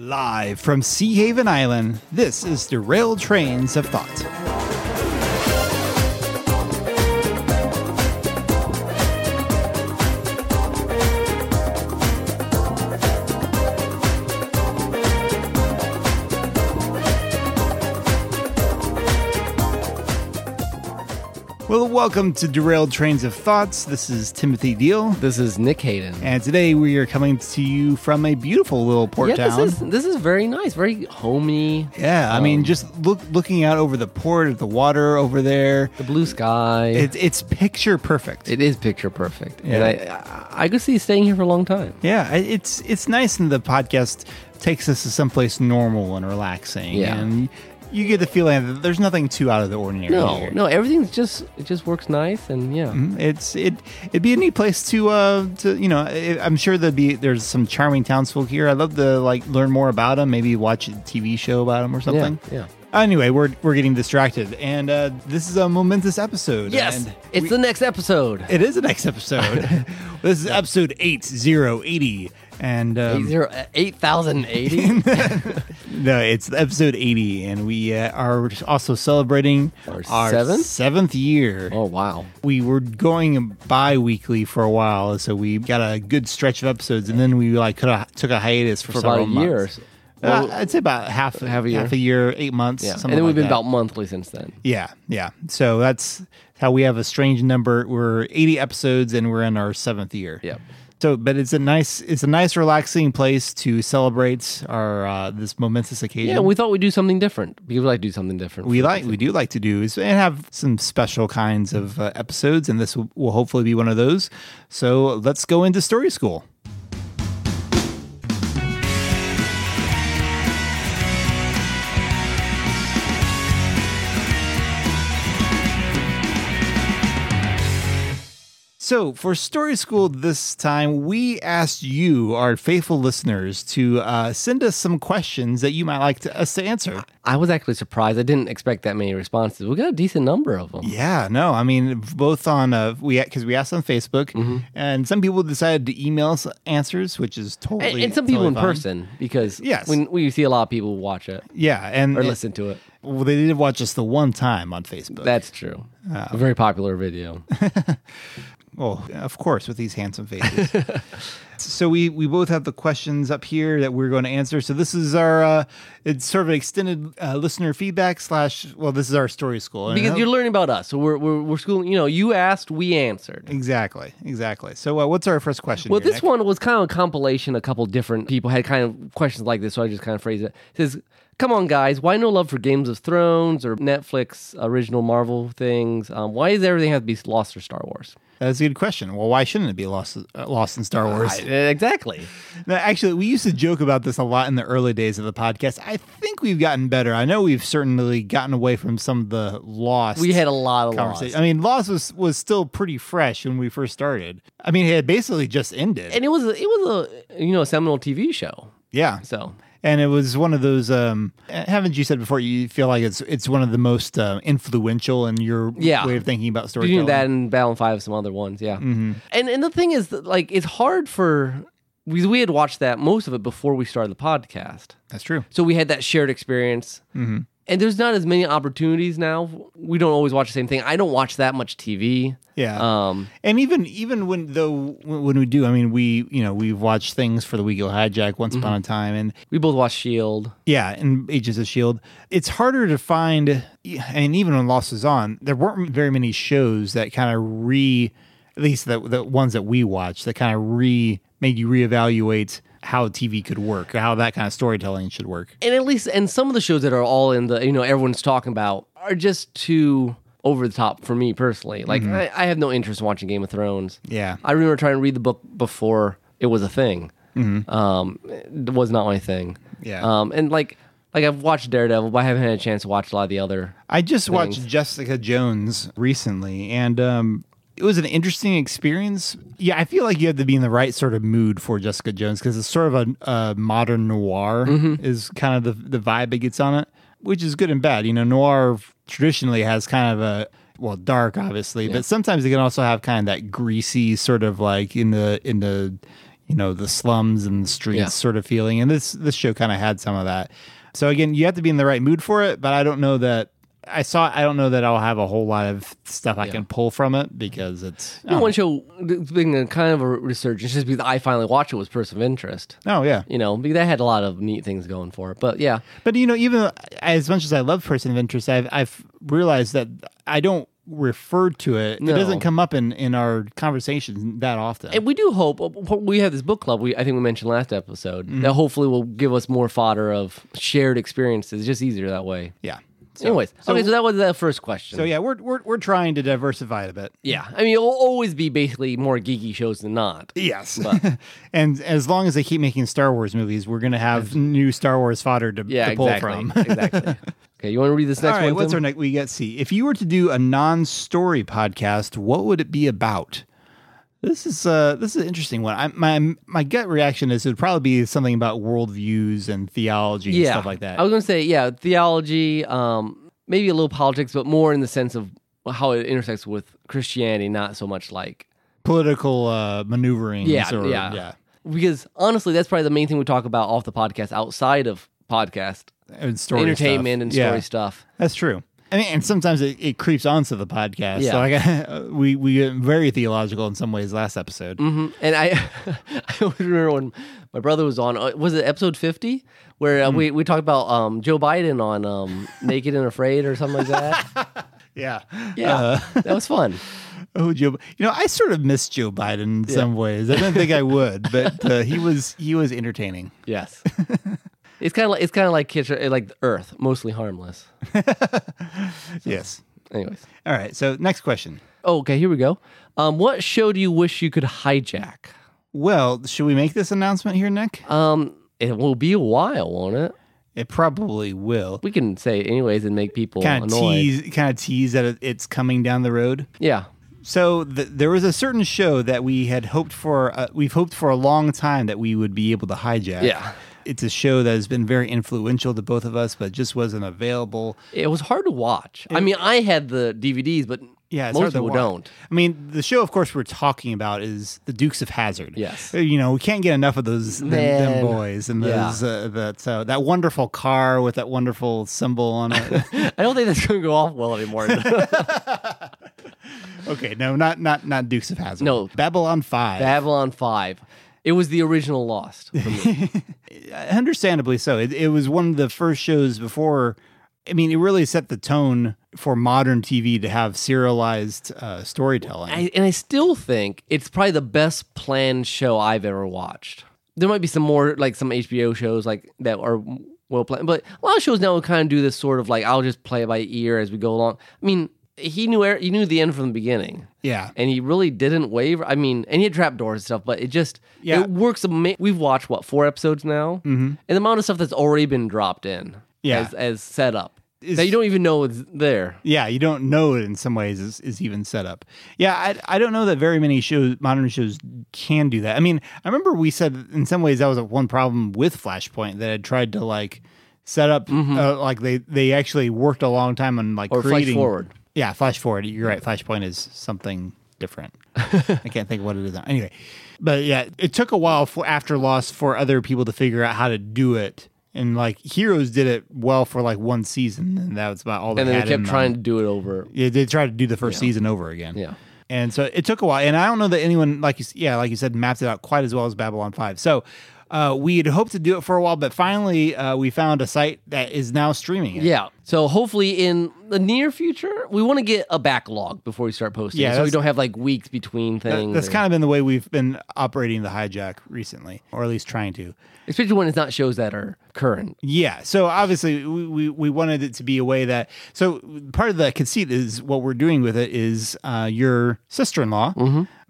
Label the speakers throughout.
Speaker 1: Live from Sea Haven Island, this is Derailed Trains of Thought. Welcome to Derailed Trains of Thoughts. This is Timothy Deal,
Speaker 2: This is Nick Hayden.
Speaker 1: and today we are coming to you from a beautiful little port
Speaker 2: yeah,
Speaker 1: town.
Speaker 2: this is this is very nice, very homey.
Speaker 1: yeah, I mean,
Speaker 2: Um,
Speaker 1: just look looking out over the port, at the water over there.
Speaker 2: The blue sky.
Speaker 1: It's it's picture perfect.
Speaker 2: it is picture perfect,
Speaker 1: Yeah.
Speaker 2: and I, I could see staying here for a long time.
Speaker 1: Yeah, it's it's nice, and the podcast takes us to someplace normal and relaxing.
Speaker 2: Yeah.
Speaker 1: and you get the feeling that there's nothing too out of the ordinary.
Speaker 2: No,
Speaker 1: here.
Speaker 2: no, everything's just it just works nice, and yeah,
Speaker 1: It's it it'd be a neat place to uh to you know I- I'm sure there'd be there's some charming townsfolk here. I'd love to like learn more about them. Maybe watch a TV show about them or something.
Speaker 2: yeah.
Speaker 1: Anyway, we're we're getting distracted, and uh, this is a momentous episode.
Speaker 2: Yes,
Speaker 1: and
Speaker 2: it's
Speaker 1: we-
Speaker 2: the next episode.
Speaker 1: it is the next episode. this is episode eight zero eighty, and um,
Speaker 2: Eight zero eight thousand eighty.
Speaker 1: No, it's episode 80, and we uh, are also celebrating
Speaker 2: Our seventh?
Speaker 1: seventh year.
Speaker 2: oh wow,
Speaker 1: We were going bi weekly for a while, so we got a good stretch of episodes, and then we like could took a hiatus for,
Speaker 2: for about a year. so.
Speaker 1: Uh,
Speaker 2: Well,
Speaker 1: I'd say about half,
Speaker 2: half a year.
Speaker 1: half a year, eight months.
Speaker 2: yeah, and then we've
Speaker 1: like
Speaker 2: been
Speaker 1: that.
Speaker 2: about monthly since then.
Speaker 1: Yeah, yeah. So that's how we have a strange number. We're 80 episodes, and we're in our seventh year.
Speaker 2: Yeah.
Speaker 1: So, but it's a nice, it's a nice, relaxing place to celebrate our uh, this momentous occasion.
Speaker 2: Yeah, we thought we'd do something different because we like to do something different.
Speaker 1: we like we do like to do is and have some special kinds of uh, episodes and this will, will hopefully be one of those so let's go into story school So, for Story School this time, we asked you, our faithful listeners, to uh, send us some questions that you might like to, us to answer.
Speaker 2: I was actually surprised. I didn't expect that many responses. We got a decent number of them.
Speaker 1: Yeah, no, I mean both on uh, we because we asked on Facebook,
Speaker 2: Mm-hmm.
Speaker 1: and some people decided to email us answers, which is totally
Speaker 2: and, and some people
Speaker 1: totally
Speaker 2: in person because
Speaker 1: Yes.
Speaker 2: when we see a lot of people watch it
Speaker 1: Yeah, and
Speaker 2: or listen to it.
Speaker 1: Well, they did watch us the one time on Facebook.
Speaker 2: That's true.
Speaker 1: Ah.
Speaker 2: a very popular video.
Speaker 1: well, of course, with these handsome faces. so we we both have the questions up here that we're going to answer. So this is our uh, it's sort of an extended uh, listener feedback slash. Well, this is our story school
Speaker 2: because you're learning about us, so we're we're, we're schooling. You know, you asked, we answered.
Speaker 1: exactly exactly. So uh, what's our first question?
Speaker 2: Well,
Speaker 1: here,
Speaker 2: this
Speaker 1: Nick?
Speaker 2: one was kind of a compilation. A couple different people had kind of questions like this, so I just kind of phrased it. It says, "Come on, guys, why no love for Games of Thrones or Netflix original Marvel things? Um, why does everything have to be lost or Star Wars?"
Speaker 1: That's a good question. Well, why shouldn't it be lost uh, lost in Star Wars?
Speaker 2: I- exactly.
Speaker 1: No, actually, we used to joke about this a lot in the early days of the podcast. I think we've gotten better. I know we've certainly gotten away from some of the lost.
Speaker 2: We had a lot of
Speaker 1: conversation.
Speaker 2: lost.
Speaker 1: I mean, Lost was was still pretty fresh when we first started. I mean, it had basically just ended.
Speaker 2: and it was a, it was a you know a seminal TV show.
Speaker 1: yeah,
Speaker 2: So
Speaker 1: and it was one of those. Um, haven't you said before? You feel like it's it's one of the most uh, influential in your
Speaker 2: Yeah.
Speaker 1: way of thinking about
Speaker 2: between
Speaker 1: storytelling.
Speaker 2: that and Babylon Five, some other ones, yeah.
Speaker 1: Mm-hmm.
Speaker 2: And and the thing is, that, like, it's hard for because we had watched that most of it before we started the podcast,
Speaker 1: That's true.
Speaker 2: so we had that shared experience.
Speaker 1: Mm-hmm.
Speaker 2: And there's not as many opportunities now. We don't always watch the same thing. I don't watch that much TV.
Speaker 1: Yeah.
Speaker 2: Um,
Speaker 1: And even even when though when we do, I mean, we you know we've watched things for the Weekly Hijack once upon a time, and
Speaker 2: we both watch Shield.
Speaker 1: yeah, and Agents of Shield. It's harder to find, and even when Lost is on, there weren't very many shows that kind of re, at least the the ones that we watched that kind of re made you reevaluate how TV could work, or how that kind of storytelling should work.
Speaker 2: And at least, and some of the shows that are all in the, you know, everyone's talking about are just too over the top for me personally. Like, I, I have no interest in watching Game of Thrones.
Speaker 1: Yeah.
Speaker 2: I remember trying to read the book before it was a thing. Um, it was not my thing.
Speaker 1: Yeah.
Speaker 2: Um, and like, like I've watched Daredevil, but I haven't had a chance to watch a lot of the other.
Speaker 1: I just
Speaker 2: things.
Speaker 1: watched Jessica Jones recently, and um, it was an interesting experience. Yeah, I feel like you have to be in the right sort of mood for Jessica Jones because it's sort of a, a modern noir
Speaker 2: Mm-hmm.
Speaker 1: is kind of the the vibe it gets on it, which is good and bad. You know, noir traditionally has kind of a well dark, obviously, but sometimes it can also have kind of that greasy sort of like in the in the you know the slums and the streets
Speaker 2: Yeah.
Speaker 1: sort of feeling, and this this show kind of had some of that. So again, you have to be in the right mood for it, but I don't know that. I saw. I don't know that I'll have a whole lot of stuff I can pull from it because it's.
Speaker 2: You know, one show been a kind of a resurgence just because I finally watched it was Person of Interest.
Speaker 1: Oh yeah,
Speaker 2: You know, because that had a lot of neat things going for it. But yeah,
Speaker 1: But you know, even as much as I love Person of Interest, I've I've realized that I don't refer to it.
Speaker 2: No.
Speaker 1: It doesn't come up in in our conversations that often.
Speaker 2: And we do hope we have this book club. We I think we mentioned last episode
Speaker 1: Mm-hmm.
Speaker 2: that hopefully will give us more fodder of shared experiences. It's just easier that way.
Speaker 1: yeah. So,
Speaker 2: Anyways, okay, so that was the first question.
Speaker 1: so yeah, we're we're we're trying to diversify it a bit.
Speaker 2: yeah, I mean, it'll always be basically more geeky shows than not.
Speaker 1: Yes. and as long as they keep making Star Wars movies, we're going to have new Star Wars fodder to,
Speaker 2: Yeah,
Speaker 1: to pull
Speaker 2: exactly.
Speaker 1: from.
Speaker 2: exactly. Okay, you want to read this next
Speaker 1: All right,
Speaker 2: one?
Speaker 1: what's
Speaker 2: Tim?
Speaker 1: our next? We got see. If you were to do a non-story podcast, what would it be about? This is uh this is an interesting one. I, my my gut reaction is it would probably be something about worldviews and theology and stuff like that.
Speaker 2: I was going to say, yeah, theology, um, maybe a little politics, but more in the sense of how it intersects with Christianity, not so much like
Speaker 1: Political uh, maneuvering.
Speaker 2: Yeah,
Speaker 1: or,
Speaker 2: yeah.
Speaker 1: yeah.
Speaker 2: because honestly, that's probably the main thing we talk about off the podcast, outside of podcast
Speaker 1: And story
Speaker 2: entertainment
Speaker 1: stuff.
Speaker 2: and
Speaker 1: Yeah,
Speaker 2: story stuff.
Speaker 1: That's true. I mean, and sometimes it, it creeps onto the podcast.
Speaker 2: Yeah.
Speaker 1: So like, we we get very theological in some ways last episode.
Speaker 2: hmm And I, I always remember when my brother was on. uh, Was it episode fifty where uh, we we talked about um, Joe Biden on um, Naked and Afraid or something like that?
Speaker 1: Yeah.
Speaker 2: Yeah,
Speaker 1: Uh,
Speaker 2: that was fun.
Speaker 1: Oh, Joe! You know, I sort of miss Joe Biden in some ways. I didn't think I would, but uh, he was he was entertaining.
Speaker 2: Yes. It's kind of like it's kind of like Kitch- like Earth, mostly harmless.
Speaker 1: Yes.
Speaker 2: Anyways,
Speaker 1: All right. So next question.
Speaker 2: oh, okay, here we go. Um, what show do you wish you could hijack?
Speaker 1: Well, should we make this announcement here, Nick?
Speaker 2: Um, it will be a while, won't it?
Speaker 1: It probably will.
Speaker 2: We can say it anyways and make people
Speaker 1: Kind of tease, kind of tease that it's coming down the road.
Speaker 2: Yeah.
Speaker 1: So th- there was a certain show that we had hoped for. Uh, we've hoped for a long time that we would be able to hijack.
Speaker 2: Yeah.
Speaker 1: It's a show that has been very influential to both of us, but just wasn't available.
Speaker 2: It was hard to watch. I mean, I had the DVDs, but
Speaker 1: Yeah,
Speaker 2: most people
Speaker 1: watch.
Speaker 2: don't.
Speaker 1: I mean, the show, of course, we're talking about is the Dukes of Hazzard.
Speaker 2: Yes.
Speaker 1: Uh, you know we can't get enough of those them, them boys and
Speaker 2: Yeah.
Speaker 1: those uh, that uh, that wonderful car with that wonderful symbol on it.
Speaker 2: I don't think that's going to go off well anymore.
Speaker 1: okay, no, not not not Dukes of Hazzard.
Speaker 2: No.
Speaker 1: Babylon Five.
Speaker 2: Babylon 5. It was the original Lost. For me.
Speaker 1: Understandably so. It, it was one of the first shows before. I mean, it really set the tone for modern TV to have serialized uh, storytelling.
Speaker 2: I, and I still think it's probably the best planned show I've ever watched. There might be some more, like some HBO shows like that are well planned, but a lot of shows now will kind of do this sort of like I'll just play it by ear as we go along. I mean, he knew he knew the end from the beginning.
Speaker 1: yeah,
Speaker 2: and he really didn't waver. I mean, and he had trapdoors and stuff, but it just
Speaker 1: Yeah.
Speaker 2: it works. Ama- We've watched what four episodes now, mm-hmm. and the amount of stuff that's already been dropped in,
Speaker 1: Yeah.
Speaker 2: as, as set up
Speaker 1: Is-
Speaker 2: that you don't even know it's there.
Speaker 1: Yeah, you don't know it in some ways is, is even set up. Yeah, I, I don't know that very many shows, modern shows, can do that. I mean, I remember we said in some ways that was one problem with Flashpoint that had tried to like set up uh, like they they actually worked a long time on like
Speaker 2: Mm-hmm. Or
Speaker 1: creating
Speaker 2: forward.
Speaker 1: Yeah, flash forward. You're right. Flashpoint is something different. I can't think of what it is now. Anyway, but yeah, it took a while for after Lost for other people to figure out how to do it. And like Heroes did it well for like one season, and that was about all they
Speaker 2: And then they kept trying to do it over.
Speaker 1: Yeah, they tried to do the first season over again.
Speaker 2: Yeah.
Speaker 1: And so it took a while. And I don't know that anyone, like you, yeah, like you said, mapped it out quite as well as Babylon 5. So uh, we had hoped to do it for a while, but finally uh, we found a site that is now streaming it.
Speaker 2: Yeah. So hopefully in the near future, we want to get a backlog before we start posting.
Speaker 1: Yeah,
Speaker 2: so we don't have like weeks between things.
Speaker 1: that's
Speaker 2: or-
Speaker 1: kind of been the way we've been operating the hijack recently, or at least trying to.
Speaker 2: especially when it's not shows that are current.
Speaker 1: Yeah. So obviously, we, we, we wanted it to be a way that. So part of the conceit is what we're doing with it is uh, your sister in law,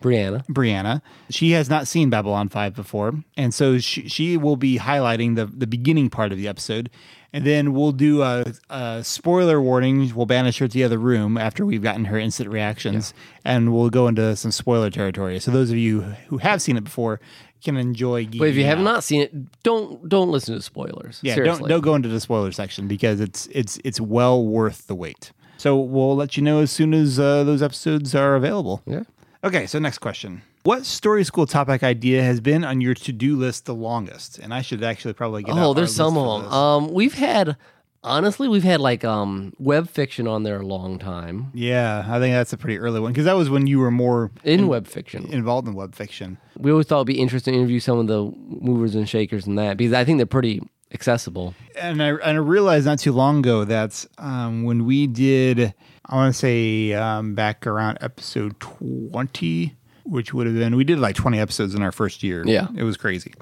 Speaker 2: Brianna.
Speaker 1: Brianna. She has not seen Babylon 5 before. And so she, she will be highlighting the, the beginning part of the episode. And then we'll do a, a spoiler warning. We'll banish her to the other room after we've gotten her instant reactions. And we'll go into some spoiler territory. So those of you who have seen it before can enjoy
Speaker 2: But if you have
Speaker 1: out.
Speaker 2: not seen it, don't don't listen to spoilers.
Speaker 1: Yeah,
Speaker 2: Seriously.
Speaker 1: don't don't go into the spoiler section because it's it's it's well worth the wait. So we'll let you know as soon as uh, those episodes are available.
Speaker 2: Yeah.
Speaker 1: Okay, so next question. What story school topic idea has been on your to do list the longest? And I should actually probably get.
Speaker 2: Oh, there's some of them. Um, we've had honestly, we've had like um web fiction on there a long time.
Speaker 1: yeah, I think that's a pretty early one because that was when you were more
Speaker 2: In web fiction,
Speaker 1: involved in web fiction.
Speaker 2: we always thought it'd be interesting to interview some of the movers and shakers and that because I think they're pretty accessible.
Speaker 1: And I, and I realized not too long ago that um, when we did, I want to say um, back around episode 20, which would have been, we did like 20 episodes in our first year.
Speaker 2: Yeah.
Speaker 1: It was crazy.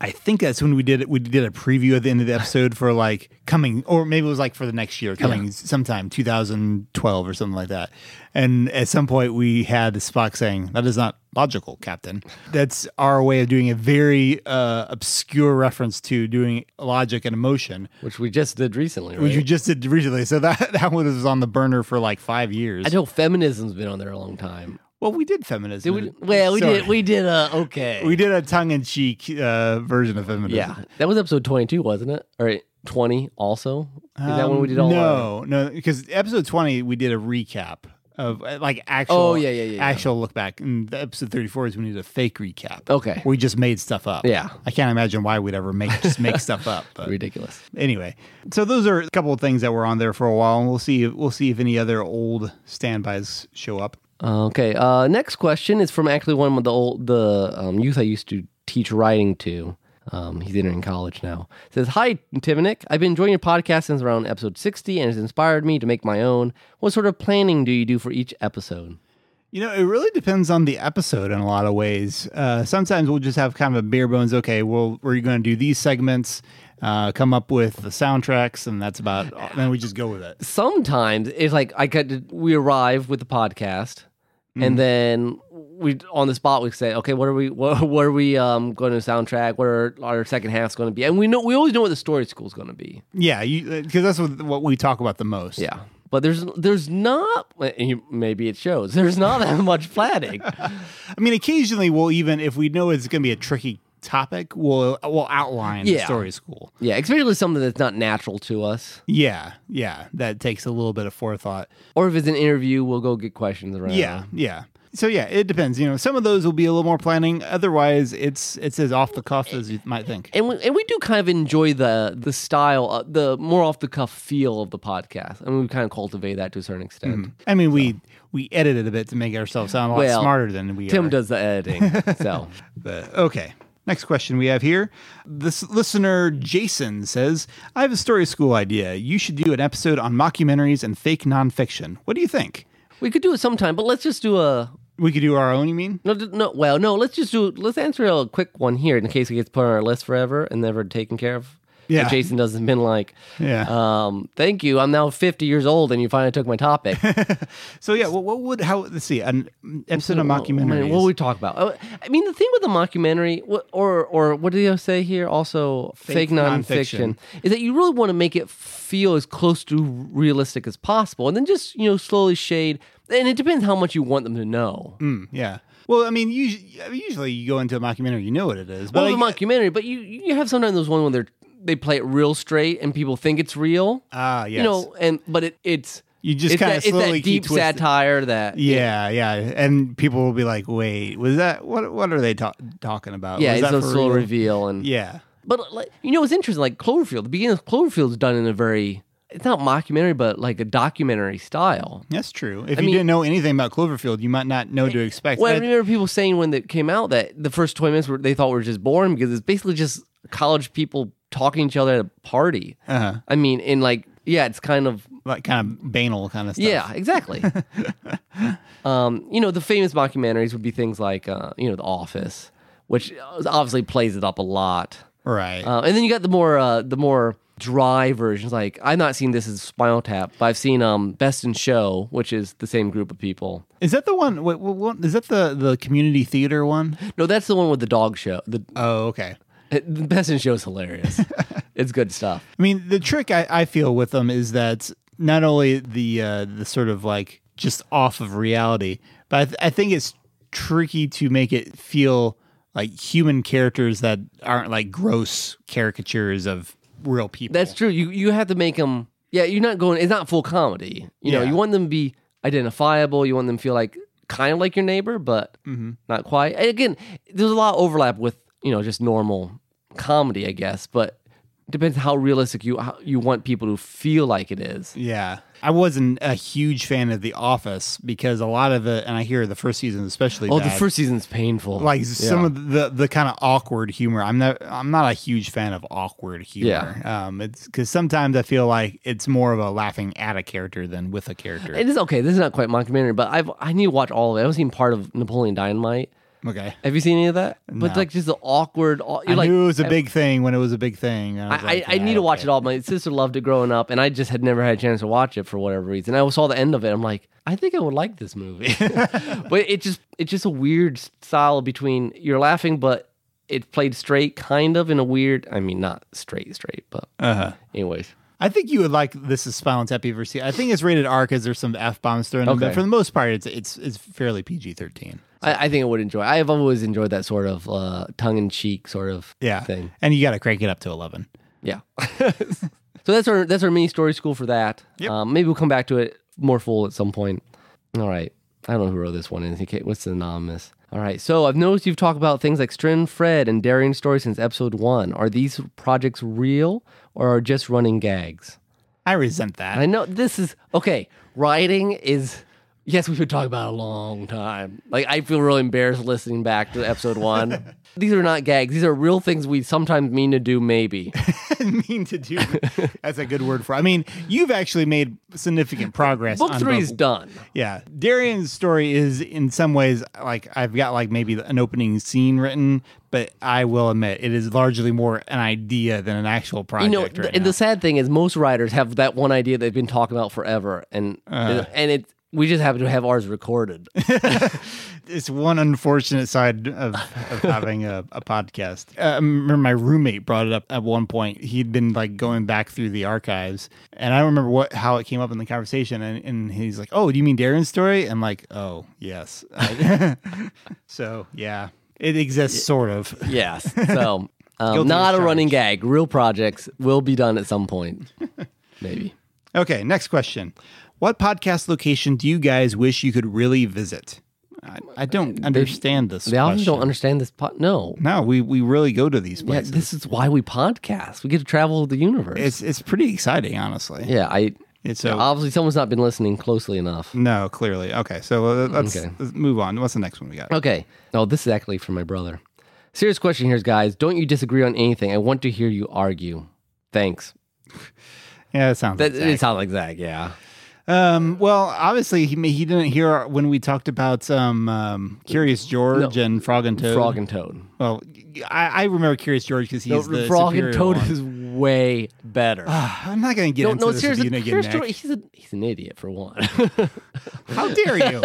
Speaker 1: I think that's when we did it. We did a preview at the end of the episode for like coming, or maybe it was like for the next year, coming sometime 2012 or something like that. And at some point we had Spock saying, that is not logical, Captain. That's our way of doing a very uh, obscure reference to doing logic and emotion
Speaker 2: Which we just did recently, right?
Speaker 1: which you just did recently. So that that one was on the burner for like five years.
Speaker 2: I know feminism's been on there a long time.
Speaker 1: Well, we did feminism.
Speaker 2: Did we, well, we
Speaker 1: Sorry.
Speaker 2: did. We did. Uh, okay.
Speaker 1: We did a tongue in cheek uh, version of feminism.
Speaker 2: yeah, that was episode twenty-two, wasn't it? Or twenty also. Is that when we did all? our-
Speaker 1: Um, No, no, because episode twenty we did a recap of uh, like actual.
Speaker 2: Oh, yeah, yeah, yeah, yeah.
Speaker 1: Actual look back, and episode thirty four is we did a fake recap.
Speaker 2: Okay.
Speaker 1: we just made stuff up.
Speaker 2: Yeah.
Speaker 1: I can't imagine why we'd ever make just make stuff up. But
Speaker 2: Ridiculous.
Speaker 1: anyway, so those are a couple of things that were on there for a while, and we'll see. We'll see if any other old standbys show up.
Speaker 2: Okay. Uh, next question is from actually one of the old the um, youth I used to teach writing to. Um, he's entering college now. says, "Hi, Tim Nick. I've been enjoying your podcast since around episode sixty, and it's inspired me to make my own. What sort of planning do you do for each episode?"
Speaker 1: You know, it really depends on the episode in a lot of ways. Uh, sometimes we'll just have kind of a bare bones. Okay, well, we're going to do these segments, uh, come up with the soundtracks, and that's about. Then we just go with it.
Speaker 2: sometimes it's like I could we arrive with the podcast and then we on the spot we say okay what are we what, what are we um going to soundtrack? What are our second half's going to be? And we know we always know what the story school's going to be.
Speaker 1: Yeah, because that's what, what we talk about the most.
Speaker 2: yeah. But there's there's not maybe it shows there's not that much planning
Speaker 1: I mean, occasionally we'll even if we know it's going to be a tricky topic, we'll we'll outline the
Speaker 2: Yeah.
Speaker 1: story school.
Speaker 2: yeah especially something that's not natural to us
Speaker 1: Yeah, yeah, that takes a little bit of forethought.
Speaker 2: or if it's an interview we'll go get questions around
Speaker 1: Yeah, yeah. So yeah, it depends. You know, some of those will be a little more planning. Otherwise, it's it's as off the cuff as you might think.
Speaker 2: and we, and we do kind of enjoy the the style, uh, the more off the cuff feel of the podcast. I mean, we kind of cultivate that to a certain extent.
Speaker 1: I mean, we we edit it a bit to make ourselves sound a lot
Speaker 2: Well,
Speaker 1: smarter than we
Speaker 2: Tim
Speaker 1: are.
Speaker 2: Tim does the editing, so
Speaker 1: But, okay. Next question we have here. This listener Jason says, "I have a story school idea. You should do an episode on mockumentaries and fake nonfiction. What do you think?
Speaker 2: we could do it sometime. But let's just do a
Speaker 1: We could do our own. You mean?
Speaker 2: no, no. Well, no. Let's just do. Let's answer a quick one here in case it gets put on our list forever and never taken care of.
Speaker 1: Yeah.
Speaker 2: If Jason doesn't been like,
Speaker 1: Yeah.
Speaker 2: um, thank you. I'm now 50 years old, and you finally took my topic.
Speaker 1: so yeah. Well, what would how? Let's see. An episode of
Speaker 2: Well,
Speaker 1: mockumentaries.
Speaker 2: I mean, What would we talk about? Oh, I mean, the thing with the mockumentary, or or what do you say here? Also, fake,
Speaker 1: Fake
Speaker 2: nonfiction,
Speaker 1: nonfiction.
Speaker 2: is that you really want to make it feel as close to realistic as possible, and then just you know slowly shade. And it depends how much you want them to know.
Speaker 1: Mm, yeah. Well, I mean, usually, usually you go into a mockumentary, you know what it is. But
Speaker 2: Well, the
Speaker 1: I-
Speaker 2: mockumentary, but you you have sometimes those ones when they're they play it real straight and people think it's real.
Speaker 1: ah, yes.
Speaker 2: You know, and but it it's
Speaker 1: You just
Speaker 2: that, it's
Speaker 1: slowly
Speaker 2: that deep satire that
Speaker 1: Yeah, yeah, and people will be like, "Wait, was that what? What are they ta- talking about?
Speaker 2: yeah,
Speaker 1: Was
Speaker 2: it's
Speaker 1: that
Speaker 2: a slow
Speaker 1: real?"
Speaker 2: reveal and
Speaker 1: Yeah,
Speaker 2: But like you know, it's interesting. Like Cloverfield, the beginning of Cloverfield is done in a very it's not mockumentary, but like a documentary style.
Speaker 1: that's true. If
Speaker 2: I
Speaker 1: you
Speaker 2: mean-
Speaker 1: didn't know anything about Cloverfield, you might not know to expect.
Speaker 2: Well, I remember people saying when it came out that the first twenty minutes were they thought were just boring because it's basically just college people talking to each other at a party.
Speaker 1: uh-huh.
Speaker 2: I mean, in like yeah, it's kind of
Speaker 1: like kind of banal kind of stuff.
Speaker 2: yeah, exactly. um, you know, the famous mockumentaries would be things like uh, you know, The Office, which obviously plays it up a lot.
Speaker 1: right.
Speaker 2: Uh, and then you got the more uh, the more dry versions. Like I've not seen this as Spinal Tap, but I've seen um, Best in Show, which is the same group of people.
Speaker 1: is that the one? Wait, what, what, is that the the community theater one?
Speaker 2: No, that's the one with the dog show. The,
Speaker 1: Oh, okay.
Speaker 2: The Best in Show is hilarious. it's good stuff.
Speaker 1: I mean, the trick I, I feel with them is that not only the uh, the sort of like just off of reality, but I, th- I think it's tricky to make it feel like human characters that aren't like gross caricatures of real people.
Speaker 2: That's true. You you have to make them. Yeah, you're not going. It's not full comedy. You know,
Speaker 1: Yeah.
Speaker 2: you want them to be identifiable. You want them to feel like kind of like your neighbor, but
Speaker 1: Mm-hmm.
Speaker 2: not quite. And again, there's a lot of overlap with you know just normal comedy, I guess, but depends how realistic you how you want people to feel like it is.
Speaker 1: Yeah. I wasn't a huge fan of The Office because a lot of it, and I hear the first season especially.
Speaker 2: Oh, the
Speaker 1: bad,
Speaker 2: first season's painful.
Speaker 1: like some of the the kind of awkward humor. I'm not I'm not a huge fan of awkward humor. Um, it's because sometimes I feel like it's more of a laughing at a character than with a character.
Speaker 2: It is okay. This is not quite mockumentary, but I've I need to watch all of it. I haven't seen part of Napoleon Dynamite.
Speaker 1: Okay.
Speaker 2: Have you seen any of that? But
Speaker 1: No.
Speaker 2: like just the awkward. aw-
Speaker 1: I
Speaker 2: You're like,
Speaker 1: knew it was a big thing when it was a big thing.
Speaker 2: I,
Speaker 1: was like,
Speaker 2: I, I
Speaker 1: yeah,
Speaker 2: need to watch it all. My sister loved it growing up, and I just had never had a chance to watch it for whatever reason. I saw the end of it. I'm like, I think I would like this movie, but it just it's just a weird style between you're laughing, but it played straight, kind of in a weird. I mean, not straight, straight, but
Speaker 1: Uh-huh.
Speaker 2: anyways.
Speaker 1: I think you would like this is Spinal Tap. You've? I think it's rated R because there's some f bombs thrown in, but for the most part, it's it's it's fairly PG thirteen.
Speaker 2: I, I think I would enjoy. I have always enjoyed that sort of uh, tongue in cheek sort of
Speaker 1: Yeah,
Speaker 2: thing.
Speaker 1: and you got to crank it up to eleven.
Speaker 2: Yeah. so that's our that's our mini story school for that.
Speaker 1: Yep.
Speaker 2: Um, maybe we'll come back to it more full at some point. All right. I don't know who wrote this one. in. Okay, What's the anonymous? All right. So I've noticed you've talked about things like Strin Fred and Daring Story since episode one. Are these projects real or are just running gags?
Speaker 1: I resent that.
Speaker 2: I know this is okay. Writing is yes, we've been talking about it a long time. Like I feel really embarrassed listening back to episode one. These are not gags. These are real things we sometimes mean to do. Maybe.
Speaker 1: mean to do. That's a good word for. I mean, you've actually made significant progress.
Speaker 2: Book
Speaker 1: on
Speaker 2: three
Speaker 1: both-
Speaker 2: is done.
Speaker 1: Yeah, Darian's story is in some ways like I've got like maybe an opening scene written, but I will admit it is largely more an idea than an actual project.
Speaker 2: You know,
Speaker 1: right
Speaker 2: th- and the sad thing is, most writers have that one idea they've been talking about forever, and
Speaker 1: Uh-huh.
Speaker 2: and it we just happen to have ours recorded.
Speaker 1: it's one unfortunate side of, of having a, a podcast. Uh, I remember my roommate brought it up at one point. He'd been like going back through the archives, and I don't remember what how it came up in the conversation. And, and he's like, "Oh, do you mean Darren's story?" I'm like, "Oh, yes." so yeah, it exists, sort of.
Speaker 2: yes, so um, not a running gag. Real projects will be done at some point, maybe.
Speaker 1: Okay, next question. What podcast location do you guys wish you could really visit? I, I don't understand this.
Speaker 2: They often
Speaker 1: question.
Speaker 2: don't understand this. Po- no,
Speaker 1: No, we, we really go to these places.
Speaker 2: yeah, this is why we podcast. We get to travel the universe.
Speaker 1: it's it's pretty exciting, honestly.
Speaker 2: yeah, I.
Speaker 1: It's so
Speaker 2: obviously, someone's not been listening closely enough.
Speaker 1: no, clearly. Okay, so uh, let's,
Speaker 2: Okay.
Speaker 1: let's move on. What's the next one we got?
Speaker 2: Okay. Oh, this is actually from my brother. Serious question here, guys. Don't you disagree on anything? I want to hear you argue. Thanks.
Speaker 1: Yeah, that sounds.
Speaker 2: That,
Speaker 1: exact.
Speaker 2: It sounds like Zach, yeah.
Speaker 1: Um, well, obviously he he didn't hear when we talked about um, um Curious George and Frog and Toad.
Speaker 2: Frog and Toad.
Speaker 1: Well, I, I remember Curious George because he's
Speaker 2: No,
Speaker 1: the
Speaker 2: Frog and Toad
Speaker 1: one.
Speaker 2: is way better.
Speaker 1: I'm not going to get
Speaker 2: no,
Speaker 1: into
Speaker 2: no,
Speaker 1: this
Speaker 2: seriously.
Speaker 1: with you again.
Speaker 2: George, he's, a, he's an idiot, for one.
Speaker 1: How dare you?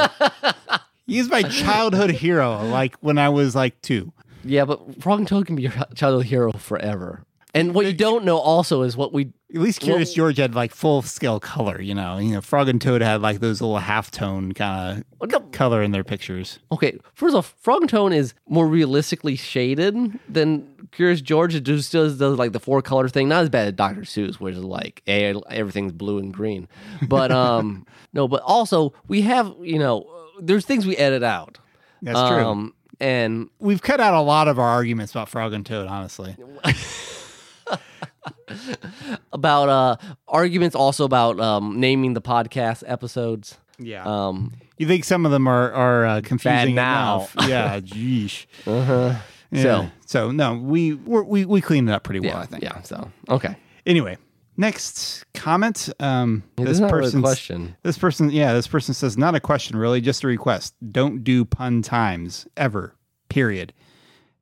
Speaker 1: He's my childhood hero. Like when I was like two.
Speaker 2: yeah, but Frog and Toad can be your childhood hero forever. And what you don't know also is what we.
Speaker 1: At least Curious
Speaker 2: Well-
Speaker 1: George had like full scale color. You know, you know, Frog and Toad had like those little half tone kind
Speaker 2: no,
Speaker 1: of color in their pictures.
Speaker 2: Okay, first off, Frog and Toad is more realistically shaded than Curious George. It just does, does like the four color thing. Not as bad as Dr. Seuss, which is like everything's blue and green. But um, no, but also we have you know there's things we edit out.
Speaker 1: That's true.
Speaker 2: Um, and
Speaker 1: We've cut out a lot of our arguments about Frog and Toad. Honestly,
Speaker 2: about uh arguments also about um naming the podcast episodes.
Speaker 1: yeah.
Speaker 2: Um,
Speaker 1: you think some of them are are uh, confusing
Speaker 2: now.
Speaker 1: yeah. Jeesh.
Speaker 2: uh-huh.
Speaker 1: Yeah.
Speaker 2: So-
Speaker 1: so no, we we're, we we cleaned it up pretty well.
Speaker 2: yeah,
Speaker 1: I think.
Speaker 2: yeah. So okay,
Speaker 1: Anyway, next comment. Um,
Speaker 2: this
Speaker 1: this
Speaker 2: is really
Speaker 1: person's
Speaker 2: question.
Speaker 1: This person, yeah, this person says not a question, really, just a request. Don't do pun times ever. Period.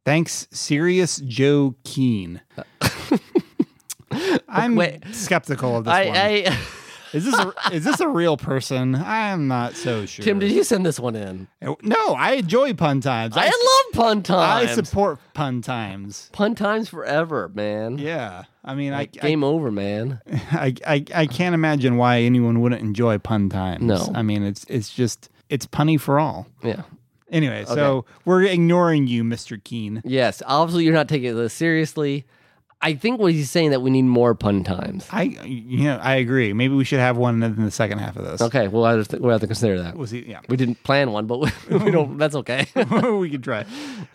Speaker 1: Thanks, Serious Joe Keen. I'm
Speaker 2: Wait.
Speaker 1: skeptical of this
Speaker 2: I,
Speaker 1: one.
Speaker 2: I
Speaker 1: is this a, is this a real person? I'm not so sure.
Speaker 2: Tim, did you send this one in?
Speaker 1: Uh, no, I enjoy pun times.
Speaker 2: I, love pun times.
Speaker 1: I support pun times.
Speaker 2: pun times forever, man.
Speaker 1: Yeah, I mean, I, I,
Speaker 2: Game over, man.
Speaker 1: I, I I can't imagine why anyone wouldn't enjoy pun times.
Speaker 2: No.
Speaker 1: I mean, it's it's just it's punny for all.
Speaker 2: Yeah.
Speaker 1: Anyway, so we're ignoring you, Mr. Keen.
Speaker 2: Yes. Obviously, you're not taking this seriously. I think what he's saying that we need more pun times.
Speaker 1: I you know I agree. Maybe we should have one in the second half of this.
Speaker 2: Okay, we'll have to, we'll have to consider that.
Speaker 1: Was he? Yeah.
Speaker 2: We didn't plan one, but we, we don't. That's okay.
Speaker 1: we could try.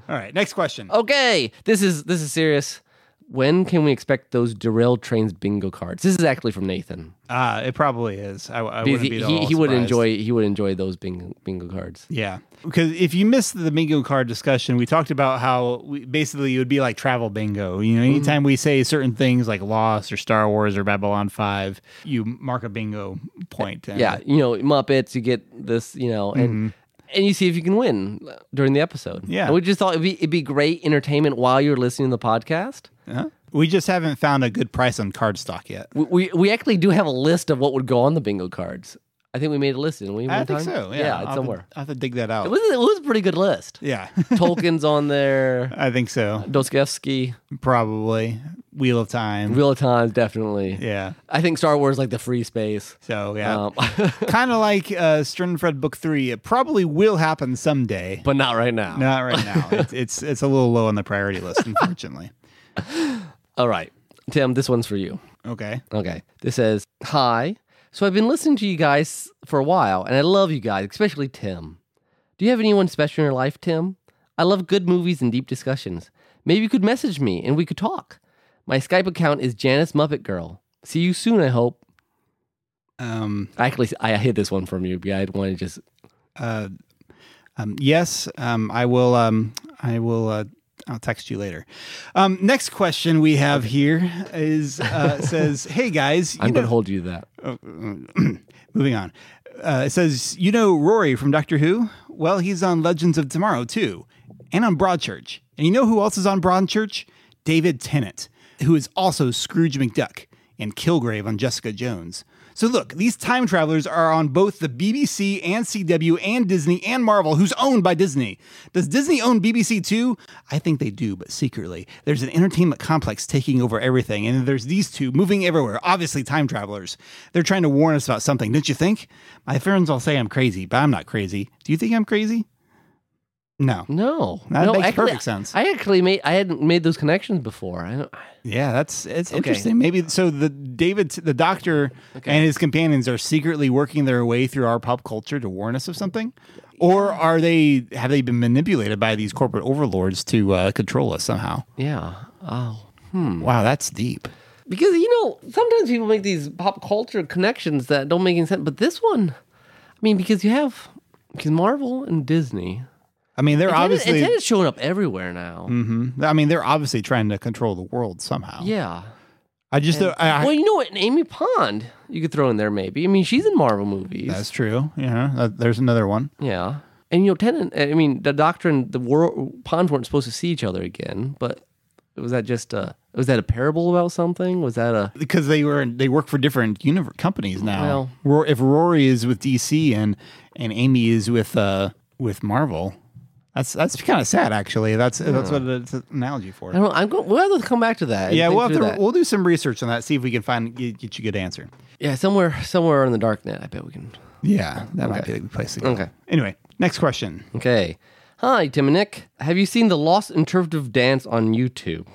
Speaker 1: All right. Next question.
Speaker 2: okay, this is this is serious. When can we expect those derailed trains bingo cards? This is actually from Nathan.
Speaker 1: Uh, it probably is. I, I wouldn't
Speaker 2: he,
Speaker 1: be
Speaker 2: he, he would enjoy he would enjoy those bingo bingo cards.
Speaker 1: Yeah, because if you missed the bingo card discussion, we talked about how we, basically it would be like travel bingo. You know,
Speaker 2: Mm-hmm.
Speaker 1: anytime we say certain things like Lost or Star Wars or Babylon Five, you mark a bingo point.
Speaker 2: Yeah, you know Muppets. You get this, you know, and and you see if you can win during the episode.
Speaker 1: Mm-hmm. Yeah.
Speaker 2: and we just thought it'd be it'd be great entertainment while you're listening to the podcast.
Speaker 1: Uh-huh. we just haven't found a good price on card stock yet.
Speaker 2: We, we we actually do have a list of what would go on the bingo cards. I think we made a list, didn't we?
Speaker 1: I think
Speaker 2: time?
Speaker 1: so. Yeah,
Speaker 2: yeah,
Speaker 1: I'll
Speaker 2: it's
Speaker 1: have to-
Speaker 2: somewhere.
Speaker 1: I have to dig that out.
Speaker 2: It was it was a pretty good list.
Speaker 1: yeah,
Speaker 2: Tolkien's on there.
Speaker 1: I think so.
Speaker 2: Dostoevsky,
Speaker 1: Probably Wheel of Time.
Speaker 2: Wheel of Time, definitely.
Speaker 1: yeah.
Speaker 2: I think Star Wars like the free space.
Speaker 1: So yeah,
Speaker 2: Um,
Speaker 1: kind of like uh, Stern Fred Book Three. It probably will happen someday.
Speaker 2: but not right now.
Speaker 1: Not right now. it's, it's it's a little low on the priority list, unfortunately.
Speaker 2: All right, Tim, this one's for you.
Speaker 1: Okay.
Speaker 2: Okay. This says, Hi. So I've been listening to you guys for a while, and I love you guys, especially Tim. Do you have anyone special in your life, Tim? I love good movies and deep discussions. Maybe you could message me and we could talk. My Skype account is Janice Muppet Girl. See you soon, I hope.
Speaker 1: Um.
Speaker 2: Actually, I hid this one from you, but I want to just.
Speaker 1: Uh. Um. Yes. Um. I will. Um. I will. Uh. I'll text you later. Um, next question we have here is uh, says, "Hey guys,
Speaker 2: I'm going to hold you to that.
Speaker 1: Oh, moving on. Uh, it says, you know Rory from Doctor Who? Well, he's on Legends of Tomorrow too, and on Broadchurch. And you know who else is on Broadchurch? David Tennant, who is also Scrooge McDuck and Kilgrave on Jessica Jones. So look, these time travelers are on both the BBC and CW and Disney and Marvel, who's owned by Disney. Does Disney own BBC too? I think they do, but secretly. There's an entertainment complex taking over everything, and there's these two moving everywhere, obviously time travelers. They're trying to warn us about something, don't you think? My friends all say I'm crazy, but I'm not crazy. Do you think I'm crazy? No.
Speaker 2: No.
Speaker 1: That
Speaker 2: no,
Speaker 1: makes
Speaker 2: actually,
Speaker 1: perfect sense.
Speaker 2: I actually made, I hadn't made those connections before. I don't,
Speaker 1: Yeah, that's it's
Speaker 2: Okay.
Speaker 1: interesting. Maybe so. The David, the doctor, and his companions are secretly working their way through our pop culture to warn us of something, or are they have they been manipulated by these corporate overlords to uh, control us somehow?
Speaker 2: yeah. Oh. Hmm.
Speaker 1: Wow, that's deep.
Speaker 2: Because you know, sometimes people make these pop culture connections that don't make any sense. But this one, I mean, because you have because Marvel and Disney,
Speaker 1: I mean, they're
Speaker 2: obviously
Speaker 1: obviously.
Speaker 2: it's showing up everywhere now.
Speaker 1: Mhm. I mean, they're obviously trying to control the world somehow.
Speaker 2: Yeah.
Speaker 1: I just, I, I-
Speaker 2: well, you know what? Amy Pond, you could throw in there maybe. I mean, she's in Marvel movies.
Speaker 1: that's true. Yeah, uh, there's another one.
Speaker 2: yeah. And you know, Tennant. I mean, the Doctor and the world, Ponds weren't supposed to see each other again. But was that just a was that a parable about something? Was that a
Speaker 1: because they were they work for different universe companies now.
Speaker 2: Well-
Speaker 1: if Rory is with DC and and Amy is with uh with Marvel, that's that's kind of sad actually. That's that's what it's an analogy for.
Speaker 2: I don't. I'm going. We'll have to come back to that.
Speaker 1: yeah, we'll have to we'll do some research on that. See if we can find get, get you a good answer.
Speaker 2: Yeah, somewhere somewhere in the dark net. I bet we can.
Speaker 1: Yeah, that might be the place to go.
Speaker 2: Okay.
Speaker 1: Anyway, next question.
Speaker 2: Okay. Hi, Tim and Nick. Have you seen the Lost Interpretive Dance on YouTube?